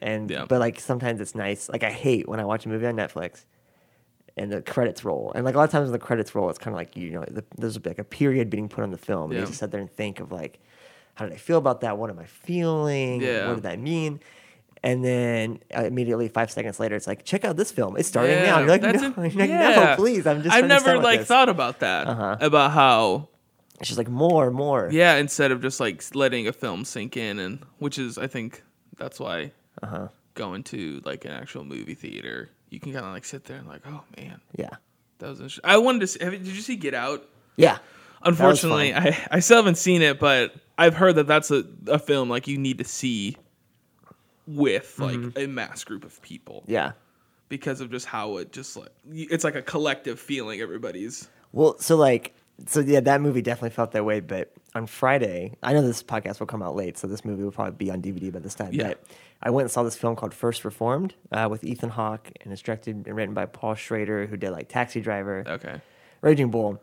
and Yeah. but like sometimes it's nice. Like I hate when I watch a movie on Netflix. And the credits roll, and like a lot of times when the credits roll, it's kind of like you know, the, there's like a period being put on the film. And Yeah. you just sit there and think of like, how did I feel about that? What am I feeling? Yeah. What did that mean? And then uh, immediately five seconds later, it's like, check out this film. It's starting now. Yeah, You're like, no, you're like, yeah. no, please. I'm just. I've never like this. thought about that Uh-huh. about how It's just like more, more. yeah, instead of just like letting a film sink in, and which is I think that's why Uh huh. going to like an actual movie theater, you can kind of like sit there and like, oh man, Yeah. that was. Interesting. I wanted to. See, have, you- did you see Get Out? Yeah. Unfortunately. I I still haven't seen it, but I've heard that that's a, a film like you need to see with like a mass group of people Yeah. because of just how it just like it's like a collective feeling. Everybody's Well, so like, so yeah, that movie definitely felt that way. But on Friday, I know this podcast will come out late, so this movie will probably be on DVD by this time. Yeah. But I went and saw this film called First Reformed uh, with Ethan Hawke, and it's directed and written by Paul Schrader, who did like Taxi Driver. okay. Raging Bull,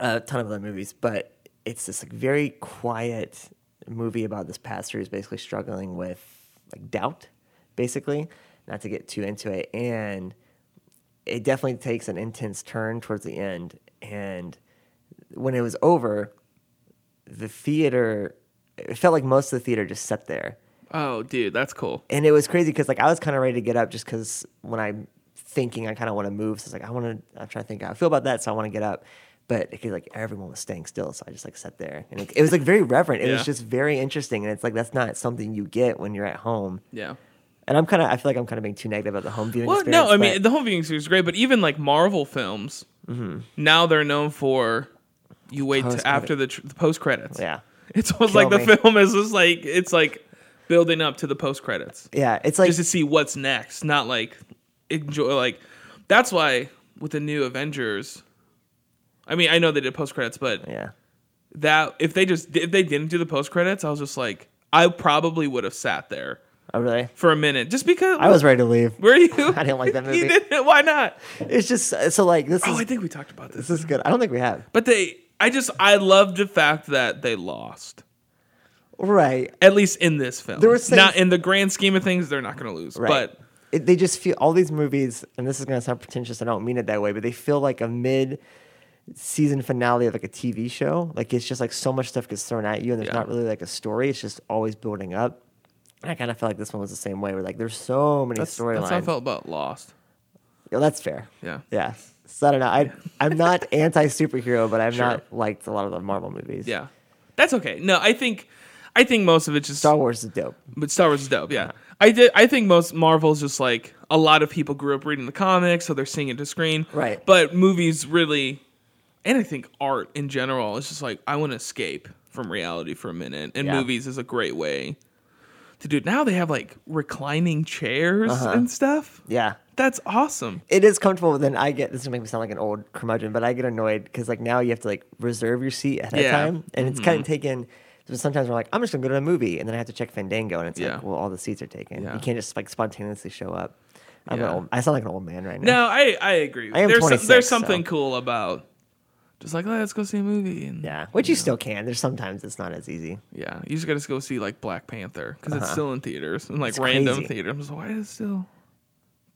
a ton of other movies, but it's this like very quiet movie about this pastor who's basically struggling with like doubt, basically. Not to get too into it, and it definitely takes an intense turn towards the end. And when it was over, the theater, it felt like most of the theater just sat there Oh, dude, that's cool. and it was crazy because like I was kind of ready to get up just because when I'm thinking I kind of want to move, so it's like I want to. I'm trying to think how I feel about that, so I want to get up. But it could, like everyone was staying still, so I just like sat there, and it, it was like very reverent. It Yeah. was just very interesting, and it's like that's not something you get when you're at home. Yeah. And I'm kind of, I feel like I'm kind of being too negative about the home viewing Well, experience. no, I mean the home viewing experience is great, but even like Marvel films, mm-hmm. now they're known for you wait to after the, tr- the post credits. yeah, It's almost Kill like the me. film is just like it's like building up to the post credits. yeah, it's like just to see what's next, not like enjoy like that's why with the new Avengers I mean, I know they did post credits, but yeah, that if they just if they didn't do the post credits, I was just like I probably would have sat there oh really? for a minute just because I was ready to leave. Were you? I didn't like that you movie. didn't? Why not? It's just so like this Oh, is I think we talked about this. this is good. I don't think we have But they, I just, I loved the fact that they lost. right. At least in this film. There were not in the grand scheme of things, they're not going to lose. Right. But it, they just feel all these movies, and this is going to sound pretentious. I don't mean it that way, but they feel like a mid season finale of like a TV show. Like it's just like so much stuff gets thrown at you, and there's Yeah. not really like a story. It's just always building up. And I kind of feel like this one was the same way. Where like there's so many that's, that's how I storylines. felt about Lost. Yeah, that's fair. Yeah. Yeah. So I don't know. I I'm not anti superhero, but I've Sure. not liked a lot of the Marvel movies. Yeah. That's okay. No, I think, I think most of it's just, Star Wars is dope. but Star Wars is dope. Yeah. I did, I think most Marvel's just like a lot of people grew up reading the comics, so they're seeing it to screen. Right. But movies really, and I think art in general, is just like, I want to escape from reality for a minute. And Yeah. movies is a great way to do it. Now they have like reclining chairs Uh-huh. and stuff. Yeah. That's awesome. it is comfortable. Then I get this is gonna make me sound like an old curmudgeon, but I get annoyed because like now you have to like reserve your seat ahead Yeah. of time, and it's kind of taken. So sometimes we're like, I'm just gonna go to a movie, and then I have to check Fandango, and it's Yeah. like, well, all the seats are taken. Yeah. You can't just like spontaneously show up. I'm Yeah. an old, I sound like an old man right now. No, I I agree. I am there's some- 26, there's something so- cool about just like let's go see a movie and Yeah, which you still can. There's sometimes it's not as easy. yeah, you just got to go see like Black Panther because it's Uh-huh. still in theaters and like It's random crazy. theaters. Why is it still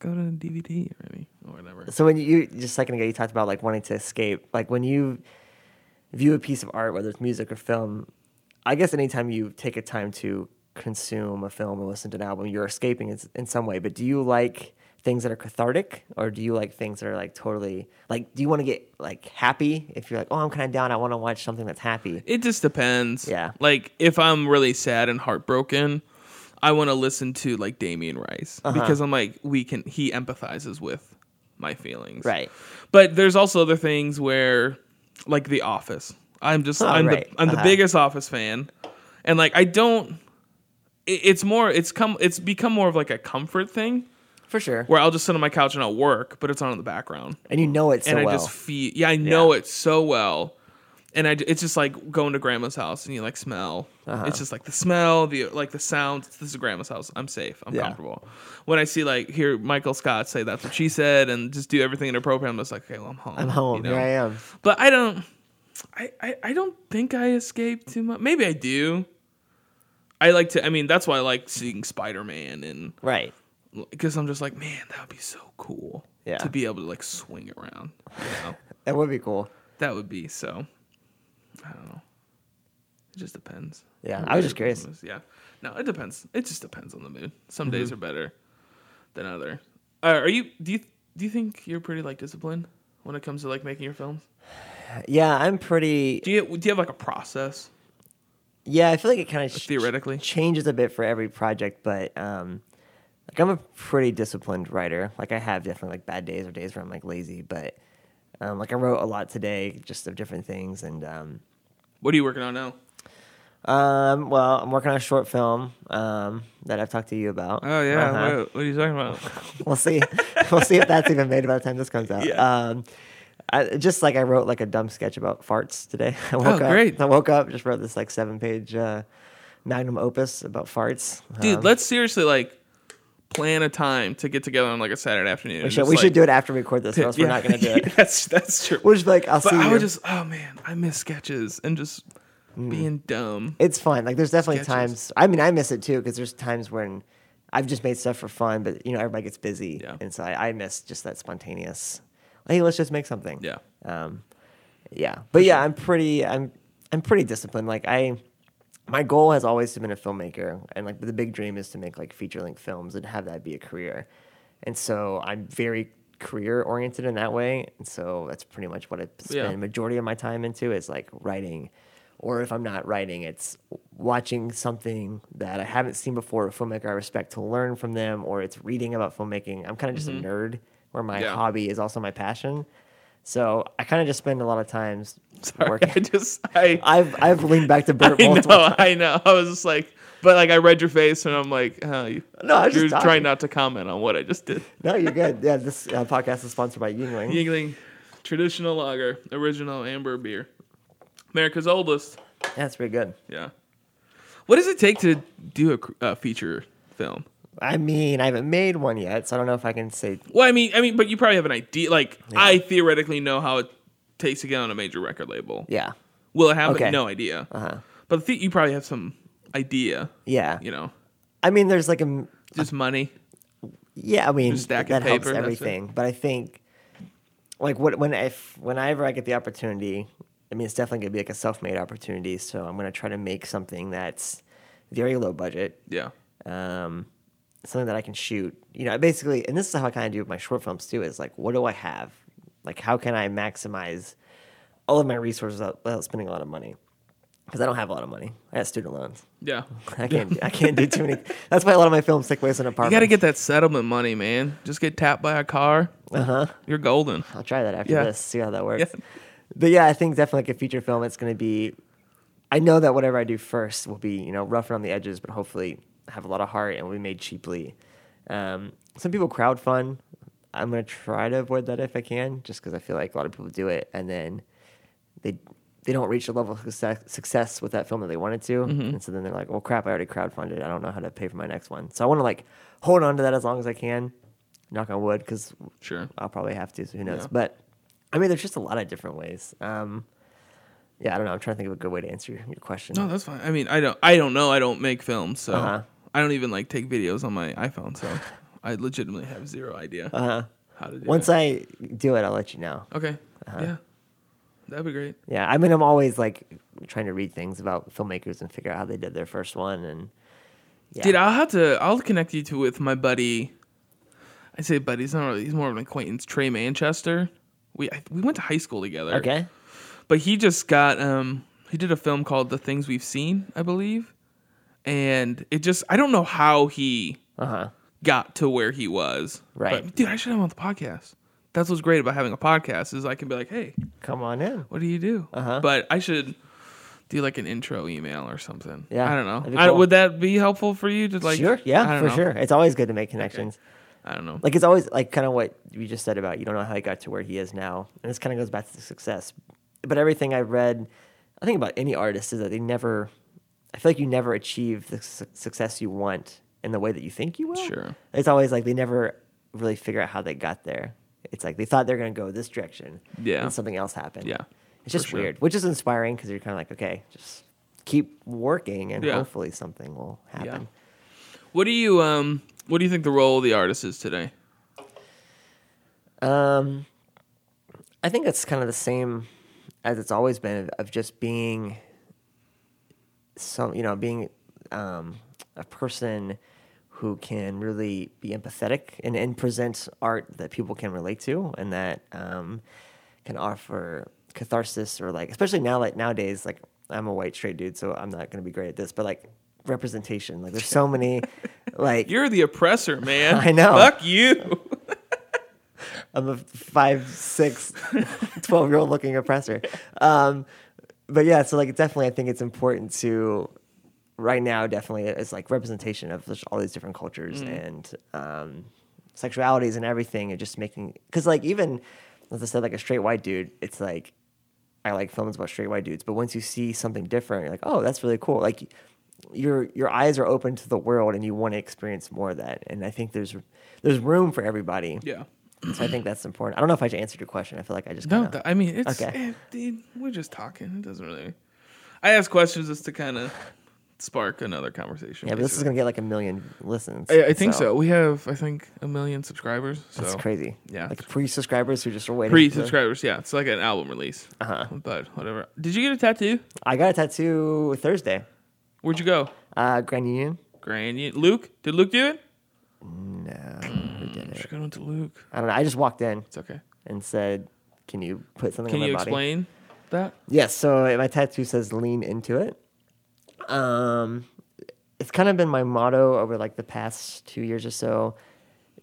go to a DVD already or whatever? So when you just a second ago you talked about like wanting to escape, like when you view a piece of art, whether it's music or film, I guess anytime you take a time to consume a film or listen to an album, you're escaping in, in some way. But do you like things that are cathartic, or do you like things that are like totally like? Do you want to get like happy if you're like, oh, I'm kind of down, I want to watch something that's happy? It just depends. Yeah. Like if I'm really sad and heartbroken, I want to listen to like Damien Rice Uh-huh. because I'm like we can he empathizes with my feelings. Right. But there's also other things where like The Office. I'm just Oh, I'm right. the I'm Uh-huh. biggest Office fan. And like I don't it- it's more it's come it's become more of like a comfort thing For sure. where I'll just sit on my couch and I'll work, but it's on in the background And you know it so and I well. just feel yeah I know it so well, and I it's just like going to grandma's house and you like smell. Uh-huh. It's just like the smell, the like the sound. This is grandma's house. I'm safe. I'm Yeah. comfortable. When I see like hear Michael Scott say that's what she said and just do everything inappropriate, I'm just like okay, well I'm home. I'm home. you know? Here I am. But I don't. I, I I don't think I escape too much. Maybe I do. I like to. I mean, that's why I like seeing Spider Man and Right. because I'm just like, man, that would be so cool. Yeah. To be able to like swing around. You know. That would be cool. That would be so. I don't know. It just depends. Yeah, I was just curious. Yeah. No, it depends. It just depends on the mood. Some days Mm-hmm. are better than other. Uh, are you? Do you? Do you think you're pretty like disciplined when it comes to like making your films? Yeah, I'm pretty. Do you? Do you have like a process Yeah, I feel like it kind of theoretically? changes a bit for every project, but um, like I'm a pretty disciplined writer. Like I have definitely like bad days or days where I'm like lazy, but um, like I wrote a lot today, just of different things, and um, What are you working on now? um, well, I'm working on a short film um, that I've talked to you about. Oh yeah. Uh-huh. What, what are you talking about? we'll see. we'll see if that's even made by the time this comes out. Yeah. Um, I, just like I wrote like a dumb sketch about farts today. I woke Oh, up, great. I woke up, just wrote this like seven page uh, magnum opus about farts. Dude, Um, let's seriously like plan a time to get together on like a Saturday afternoon. we should, we like, should do it after we record this, or else we're not going to do it. that's that's true. We'll just like, I'll But see I you. would just, oh man, I miss sketches and just Mm. being dumb. it's fun. Like there's definitely Sketches. times. I mean, I miss it too because there's times when I've just made stuff for fun, but you know everybody gets busy, Yeah. and so I, I miss just that spontaneous. Hey, let's just make something. Yeah. Um, yeah, but yeah, I'm pretty. I'm I'm pretty disciplined. Like I, my goal has always been a filmmaker, and like the big dream is to make like feature length films and have that be a career. And so I'm very career oriented in that way, and so that's pretty much what I spend Yeah. the majority of my time into is like writing. Or if I'm not writing, it's watching something that I haven't seen before, a filmmaker I respect to learn from them, or it's reading about filmmaking. I'm kind of just a nerd where my Mm-hmm. Yeah. hobby is also my passion. So I kind of just spend a lot of times Sorry, working. I just I I've I've leaned back to Bert I know, times. I know. I was just like, but like I read your face and I'm like, oh, you, No, I you're just trying not to comment on what I just did. No, you're good. Yeah, this uh, podcast is sponsored by Yuengling. Yuengling, traditional lager, original amber beer, America's oldest. Yeah, that's pretty good. Yeah. What does it take to do a cr- uh, feature film? I mean, I haven't made one yet, so I don't know if I can say. Well, I mean, I mean, but you probably have an idea. Like, I theoretically know how it takes to get on a major record label. Yeah, Will it happen? Okay. No idea. uh-huh. But think you probably have some idea. yeah. You know, I mean, there's like a just money. yeah. I mean, that helps paper, it. everything. But I think, like, what when if whenever I get the opportunity, I mean, it's definitely gonna be like a self-made opportunity. So I'm gonna try to make something that's very low budget, Yeah. um, something that I can shoot. You know, I basically, and this is how I kind of do with my short films too. Is like, what do I have? Like, how can I maximize all of my resources without, without spending a lot of money? Because I don't have a lot of money. I have student loans. Yeah. I can't. I can't do too many. That's why a lot of my films take place in apartment. You got to get that settlement money, man. Just get tapped by a car. Uh huh. You're golden. I'll try that after Yeah. this. See how that works. Yeah. But yeah, I think definitely like a feature film. It's going to be. I know that whatever I do first will be you know rough around the edges, but hopefully have a lot of heart and will be made cheaply. Um, some people crowdfund. I'm going to try to avoid that if I can, just because I feel like a lot of people do it and then they they don't reach the level of success, success with that film that they wanted to, and so then they're like, "Well, crap! I already crowdfunded. I don't know how to pay for my next one." So I want to like hold on to that as long as I can. Knock on wood, because Sure. I'll probably have to. So who knows? Yeah. But I mean, there's just a lot of different ways. Um, yeah, I don't know. I'm trying to think of a good way to answer your, your question. No, that's fine. I mean, I don't. I don't know. I don't make films, so Uh-huh. I don't even like take videos on my iPhone. So I legitimately have zero idea uh-huh. how to do. Once it. I do it, I'll let you know. okay, Uh-huh. yeah, that'd be great. Yeah, I mean, I'm always like trying to read things about filmmakers and figure out how they did their first one, and Yeah. Dude, I'll have to. I'll connect you to with my buddy. I say buddy. He's not really. He's more of an acquaintance. Trey Manchester. We I, we went to high school together. Okay. But he just got. Um. He did a film called The Things We've Seen, I believe, and it just. I don't know how he Uh huh. got to where he was. Right. But, dude, I should have him on the podcast. That's what's great about having a podcast is I can be like, hey, Come on in. what do you do? Uh-huh. But I should do like an intro email or something. Yeah, I don't know. that'd I, would that be helpful for you to like? sure. Yeah, for know. sure. It's always good to make connections. I don't know. Like it's always like kind of what you just said about you don't know how he got to where he is now, and this kind of goes back to the success. But everything I've read, I think about any artist is that they never. I feel like you never achieve the su- success you want in the way that you think you will. Sure. It's always like they never really figure out how they got there. It's like they thought they were going to go this direction. Yeah. And something else happened. Yeah, It's just sure. weird, which is inspiring because you're kind of like, okay, just keep working and Yeah. hopefully something will happen. What do you um? What do you think the role of the artist is today? Um, I think it's kind of the same as it's always been of just being some, you know, being um, a person who can really be empathetic and, and present art that people can relate to and that um, can offer catharsis or like, especially now, like nowadays, like I'm a white straight dude, so I'm not going to be great at this, but like representation, like there's so many, like You're the oppressor, man. I know. Fuck you. I'm a five, six, 12 year old looking oppressor. Um, but yeah, so like definitely, I think it's important to right now. Definitely, it's like representation of all these different cultures and um, sexualities and everything, and just making because like even as I said, like a straight white dude, it's like I like films about straight white dudes, but once you see something different, you're like, oh, that's really cool. Like your your eyes are open to the world, and you want to experience more of that. And I think there's there's room for everybody. Yeah. So I think that's important. I don't know if I answered your question. I feel like I just No, kinda, th- I mean it's. Okay. eh, dude, we're just talking. It doesn't really. I ask questions just to kind of spark another conversation. yeah, but this is gonna get like a million listens. I, I think so. We have, I think, a million subscribers. So That's crazy. Yeah. like pre-subscribers who just are waiting. Pre for- subscribers, yeah. It's like an album release. Uh-huh. But whatever. Did you get a tattoo? I got a tattoo Thursday. Where'd you go? Uh, Grand Union. Grand Union. Luke? Did Luke do it? No, who I it? should go to Luke. I don't know. I just walked in It's okay. and said, "Can you put something Can on my you body?" explain that? Yes. So my tattoo says "Lean into it." Um, it's kind of been my motto over like the past two years or so.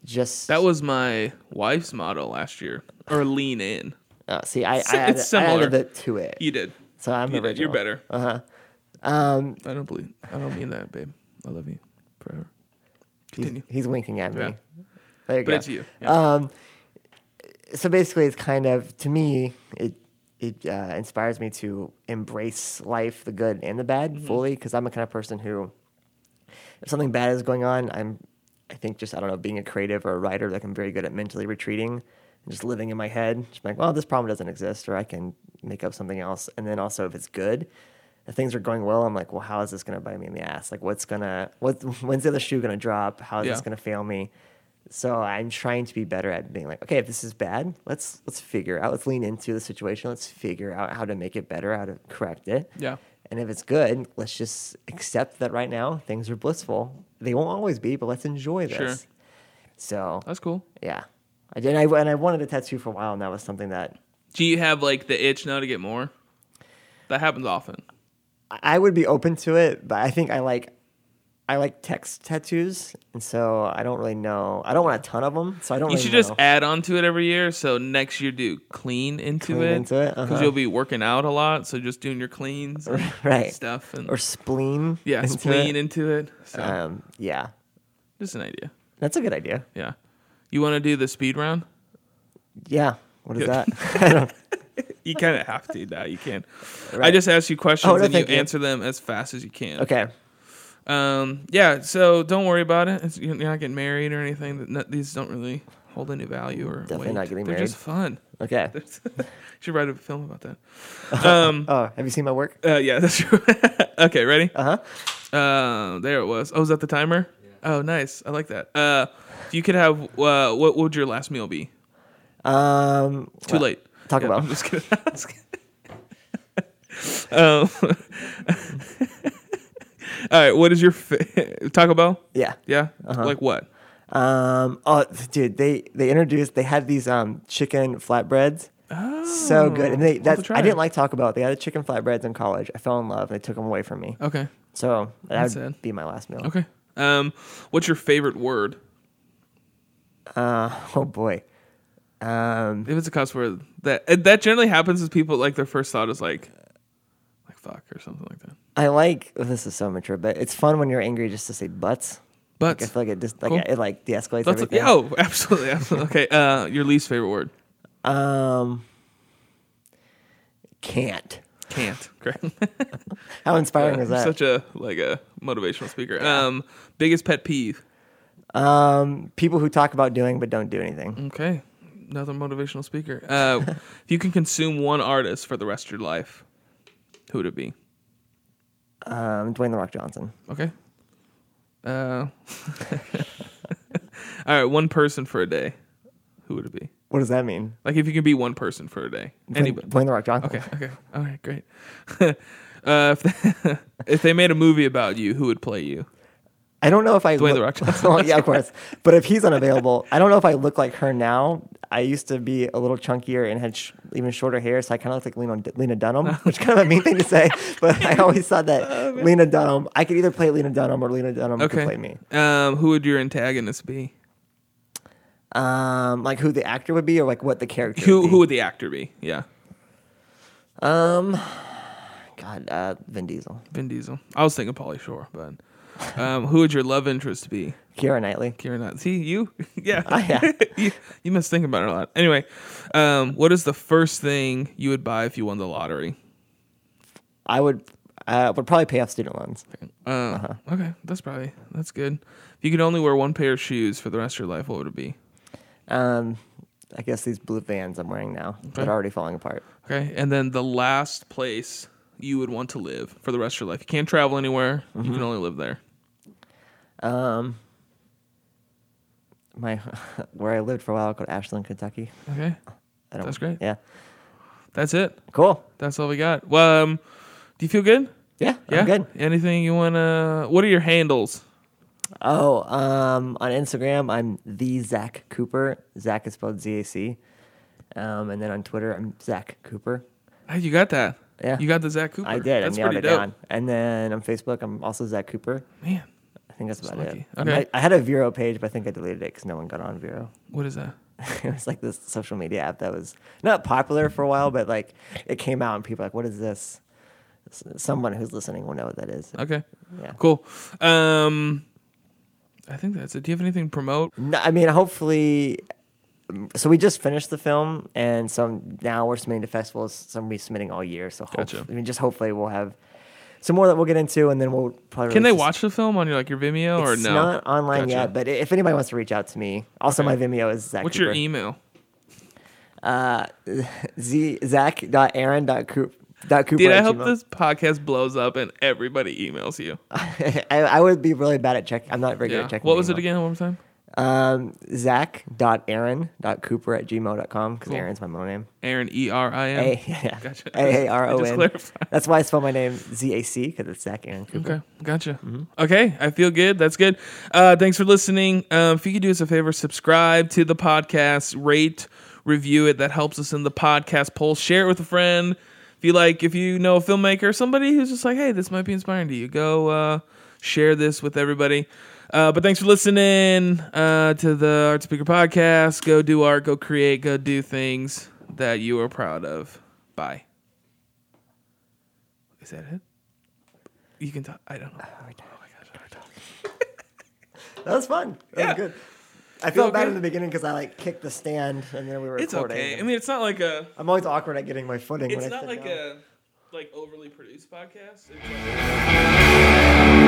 Just That was my wife's motto last year. Or lean in. uh, see, I, I, It's added, I similar. added it to it. You did. So I'm You did. You're original. better. Uh huh. Um, I don't believe. I don't mean that, babe. I love you forever. he's, Continue. he's winking at me. Yeah. There you But go. it's you. Yeah. Um, so basically, it's kind of to me, it it uh, inspires me to embrace life, the good and the bad, Mm-hmm. fully. Because I'm a kind of person who, if something bad is going on, I'm, I think just I don't know, being a creative or a writer, like I'm very good at mentally retreating and just living in my head. Just like, well, this problem doesn't exist, or I can make up something else. And then also, if it's good. If things are going well, I'm like, well, how is this going to bite me in the ass? Like, what's gonna, what, when's the other shoe gonna drop? How is this gonna fail me? So I'm trying to be better at being like, okay, if this is bad, let's let's figure out, let's lean into the situation, let's figure out how to make it better, how to correct it. Yeah. And if it's good, let's just accept that right now things are blissful. They won't always be, but let's enjoy this. Sure. So That's cool. yeah, I did. I, and I wanted a tattoo for a while, and that was something that Do you have like the itch now to get more? That happens often. I would be open to it, but I think I like I like text tattoos, and so I don't really know. I don't want a ton of them, so I don't. You really should just add on to it every year. So next year, do clean into Clean it. into it, Because uh-huh. you'll be working out a lot. So just doing your cleans Right. stuff. And or spleen. yeah, into spleen it. into it. So Um, yeah, just an idea. that's a good idea. Yeah. You want to do the speed round? Yeah. What is Yeah. that? I. You kind of have to now. You can. I Right. just ask you questions Oh, no, and you, you. answer them as fast as you can. Okay. Um. Yeah. So don't worry about it. It's, you're not getting married or anything. That no- these don't really hold any value or Definitely weight. not getting They're married. just fun. Okay. should write a film about that. Um. Oh, have you seen my work? Uh, yeah, that's true. okay, ready? Uh huh. Uh, there it was. Oh, is that the timer? Oh, nice. I like that. Uh, if you could have, uh, what would your last meal be? Um. Too well, late. Talk Yeah, Bell. I'm just kidding. I'm um, right, what is your fa- Taco Bell? Yeah. Yeah, Uh-huh. like what? Um. Oh, dude, they they introduced. They had these um chicken flatbreads. Oh, so good, and they I'll have to that's I didn't like Taco Bell. They had chicken flatbreads in college. I fell in love. and They took them away from me. Okay, So that That's would sad. be my last meal. okay. Um, what's your favorite word? Uh. Oh boy. Um. If it's a cuss word, that that generally happens. Is people like their first thought is like, like fuck or something like that. I like. this is so mature, but it's fun when you're angry just to say butts. But Like, I feel like it just like Cool. it like de-escalates that's everything. yeah, oh, absolutely, absolutely. Okay, uh, your least favorite word? Um. Can't. Can't. Great. How inspiring is that? Such a like a motivational speaker. Um, biggest pet peeve. um. People who talk about doing but don't do anything. Okay, another motivational speaker. Uh, if you can consume one artist for the rest of your life, who would it be? Um. Dwayne the Rock Johnson. Okay. Uh, all right, one person for a day. Who would it be? What does that mean? Like if you can be one person for a day, Dwayne, anybody. Dwayne the Rock Johnson. Okay, okay, all right, great. uh, if, they, if they made a movie about you, who would play you? I don't know if I Dwayne look, The Rock Johnson. well, yeah, of course. But if he's unavailable, I don't know if I look like her now. I used to be a little chunkier and had sh- even shorter hair, so I kind of look like Lena, Lena Dunham, which is kind of a mean thing to say. But I always thought that Lena Dunham, I could either play Lena Dunham or Lena Dunham could play me. Um, who would your antagonist be? Um, like who the actor would be, or like what the character. Who would be. who would the actor be? Yeah, Um, God, uh, Vin Diesel, Vin Diesel. I was thinking Pauly Shore, but um, who would your love interest be? Keira Knightley. Kieran Knightley. See you? yeah. Oh, yeah. you, you must think about it a lot. Anyway, um, what is the first thing you would buy if you won the lottery? I would, uh, would probably pay off student loans. Uh, Uh-huh. Okay, that's probably that's good. If you could only wear one pair of shoes for the rest of your life, what would it be? Um, I guess these blue Vans I'm wearing now that are already falling apart. Okay, and then the last place you would want to live for the rest of your life. You can't travel anywhere. You Mm-hmm. can only live there. Um, my where I lived for a while called Ashland, Kentucky. Okay, I don't, That's great. Yeah, that's it. cool. That's all we got. Well, um, do you feel good? Yeah, Yeah, I'm good. Anything you wanna? What are your handles? Oh, um, on Instagram I'm the Zac Cooper. Zac is spelled Z A C. Um, and then on Twitter I'm Zac Cooper. Hey, you got that? Yeah. You got the Zac Cooper. I did. That's I nailed pretty it dope. down. And then on Facebook I'm also Zac Cooper. Man, I think that's about lucky. it. I Okay. might- I had a Vero page, but I think I deleted it because no one got on Vero. what is that? it was like this social media app that was not popular for a while, but like it came out and people were like, "What is this?" Someone who's listening will know what that is. Okay, Yeah. cool. Um, I think that's it. Do you have anything to promote? No, I mean, hopefully. So we just finished the film, and so now we're submitting to festivals. So we'll be submitting all year. So hope, Gotcha. I mean, just hopefully we'll have some more that we'll get into, and then we'll probably. Can they watch the film on your like your Vimeo or It's no? not online Gotcha. yet, but if anybody wants to reach out to me, also Okay. my Vimeo is Zac. What's Cooper. your email? Uh, z zach.aaron.coop. Dot Cooper Dude, I hope Gmail. this podcast blows up and everybody emails you. I, I would be really bad at checking. I'm not very good at checking. What was it email. again? One more time. Um, Zach.aaron.cooper at gmail.com because Cool. Aaron's my middle name. Aaron E R I N. A, yeah. Gotcha. A A R O I just N. clarified. That's why I spell my name Z A C because it's Zac Aaron Cooper. Okay, gotcha. Mm-hmm. Okay, I feel good. That's good. Uh, thanks for listening. Um, if you could do us a favor, subscribe to the podcast, rate, review it. That helps us in the podcast poll. Share it with a friend. If you like, if you know a filmmaker, somebody who's just like, hey, this might be inspiring to you, go uh, share this with everybody. Uh, but thanks for listening uh, to the Art Speaker Podcast. Go do art, go create, go do things that you are proud of. Bye. Is that it? You can talk. I don't know. Oh my gosh. That was fun. That Yeah. was good. I Feel felt bad good? in the beginning because I like kicked the stand and then we were It's recording. okay. I mean, it's not like a. I'm always awkward at getting my footing. It's when I not sit like down. a like overly produced podcast. It's like-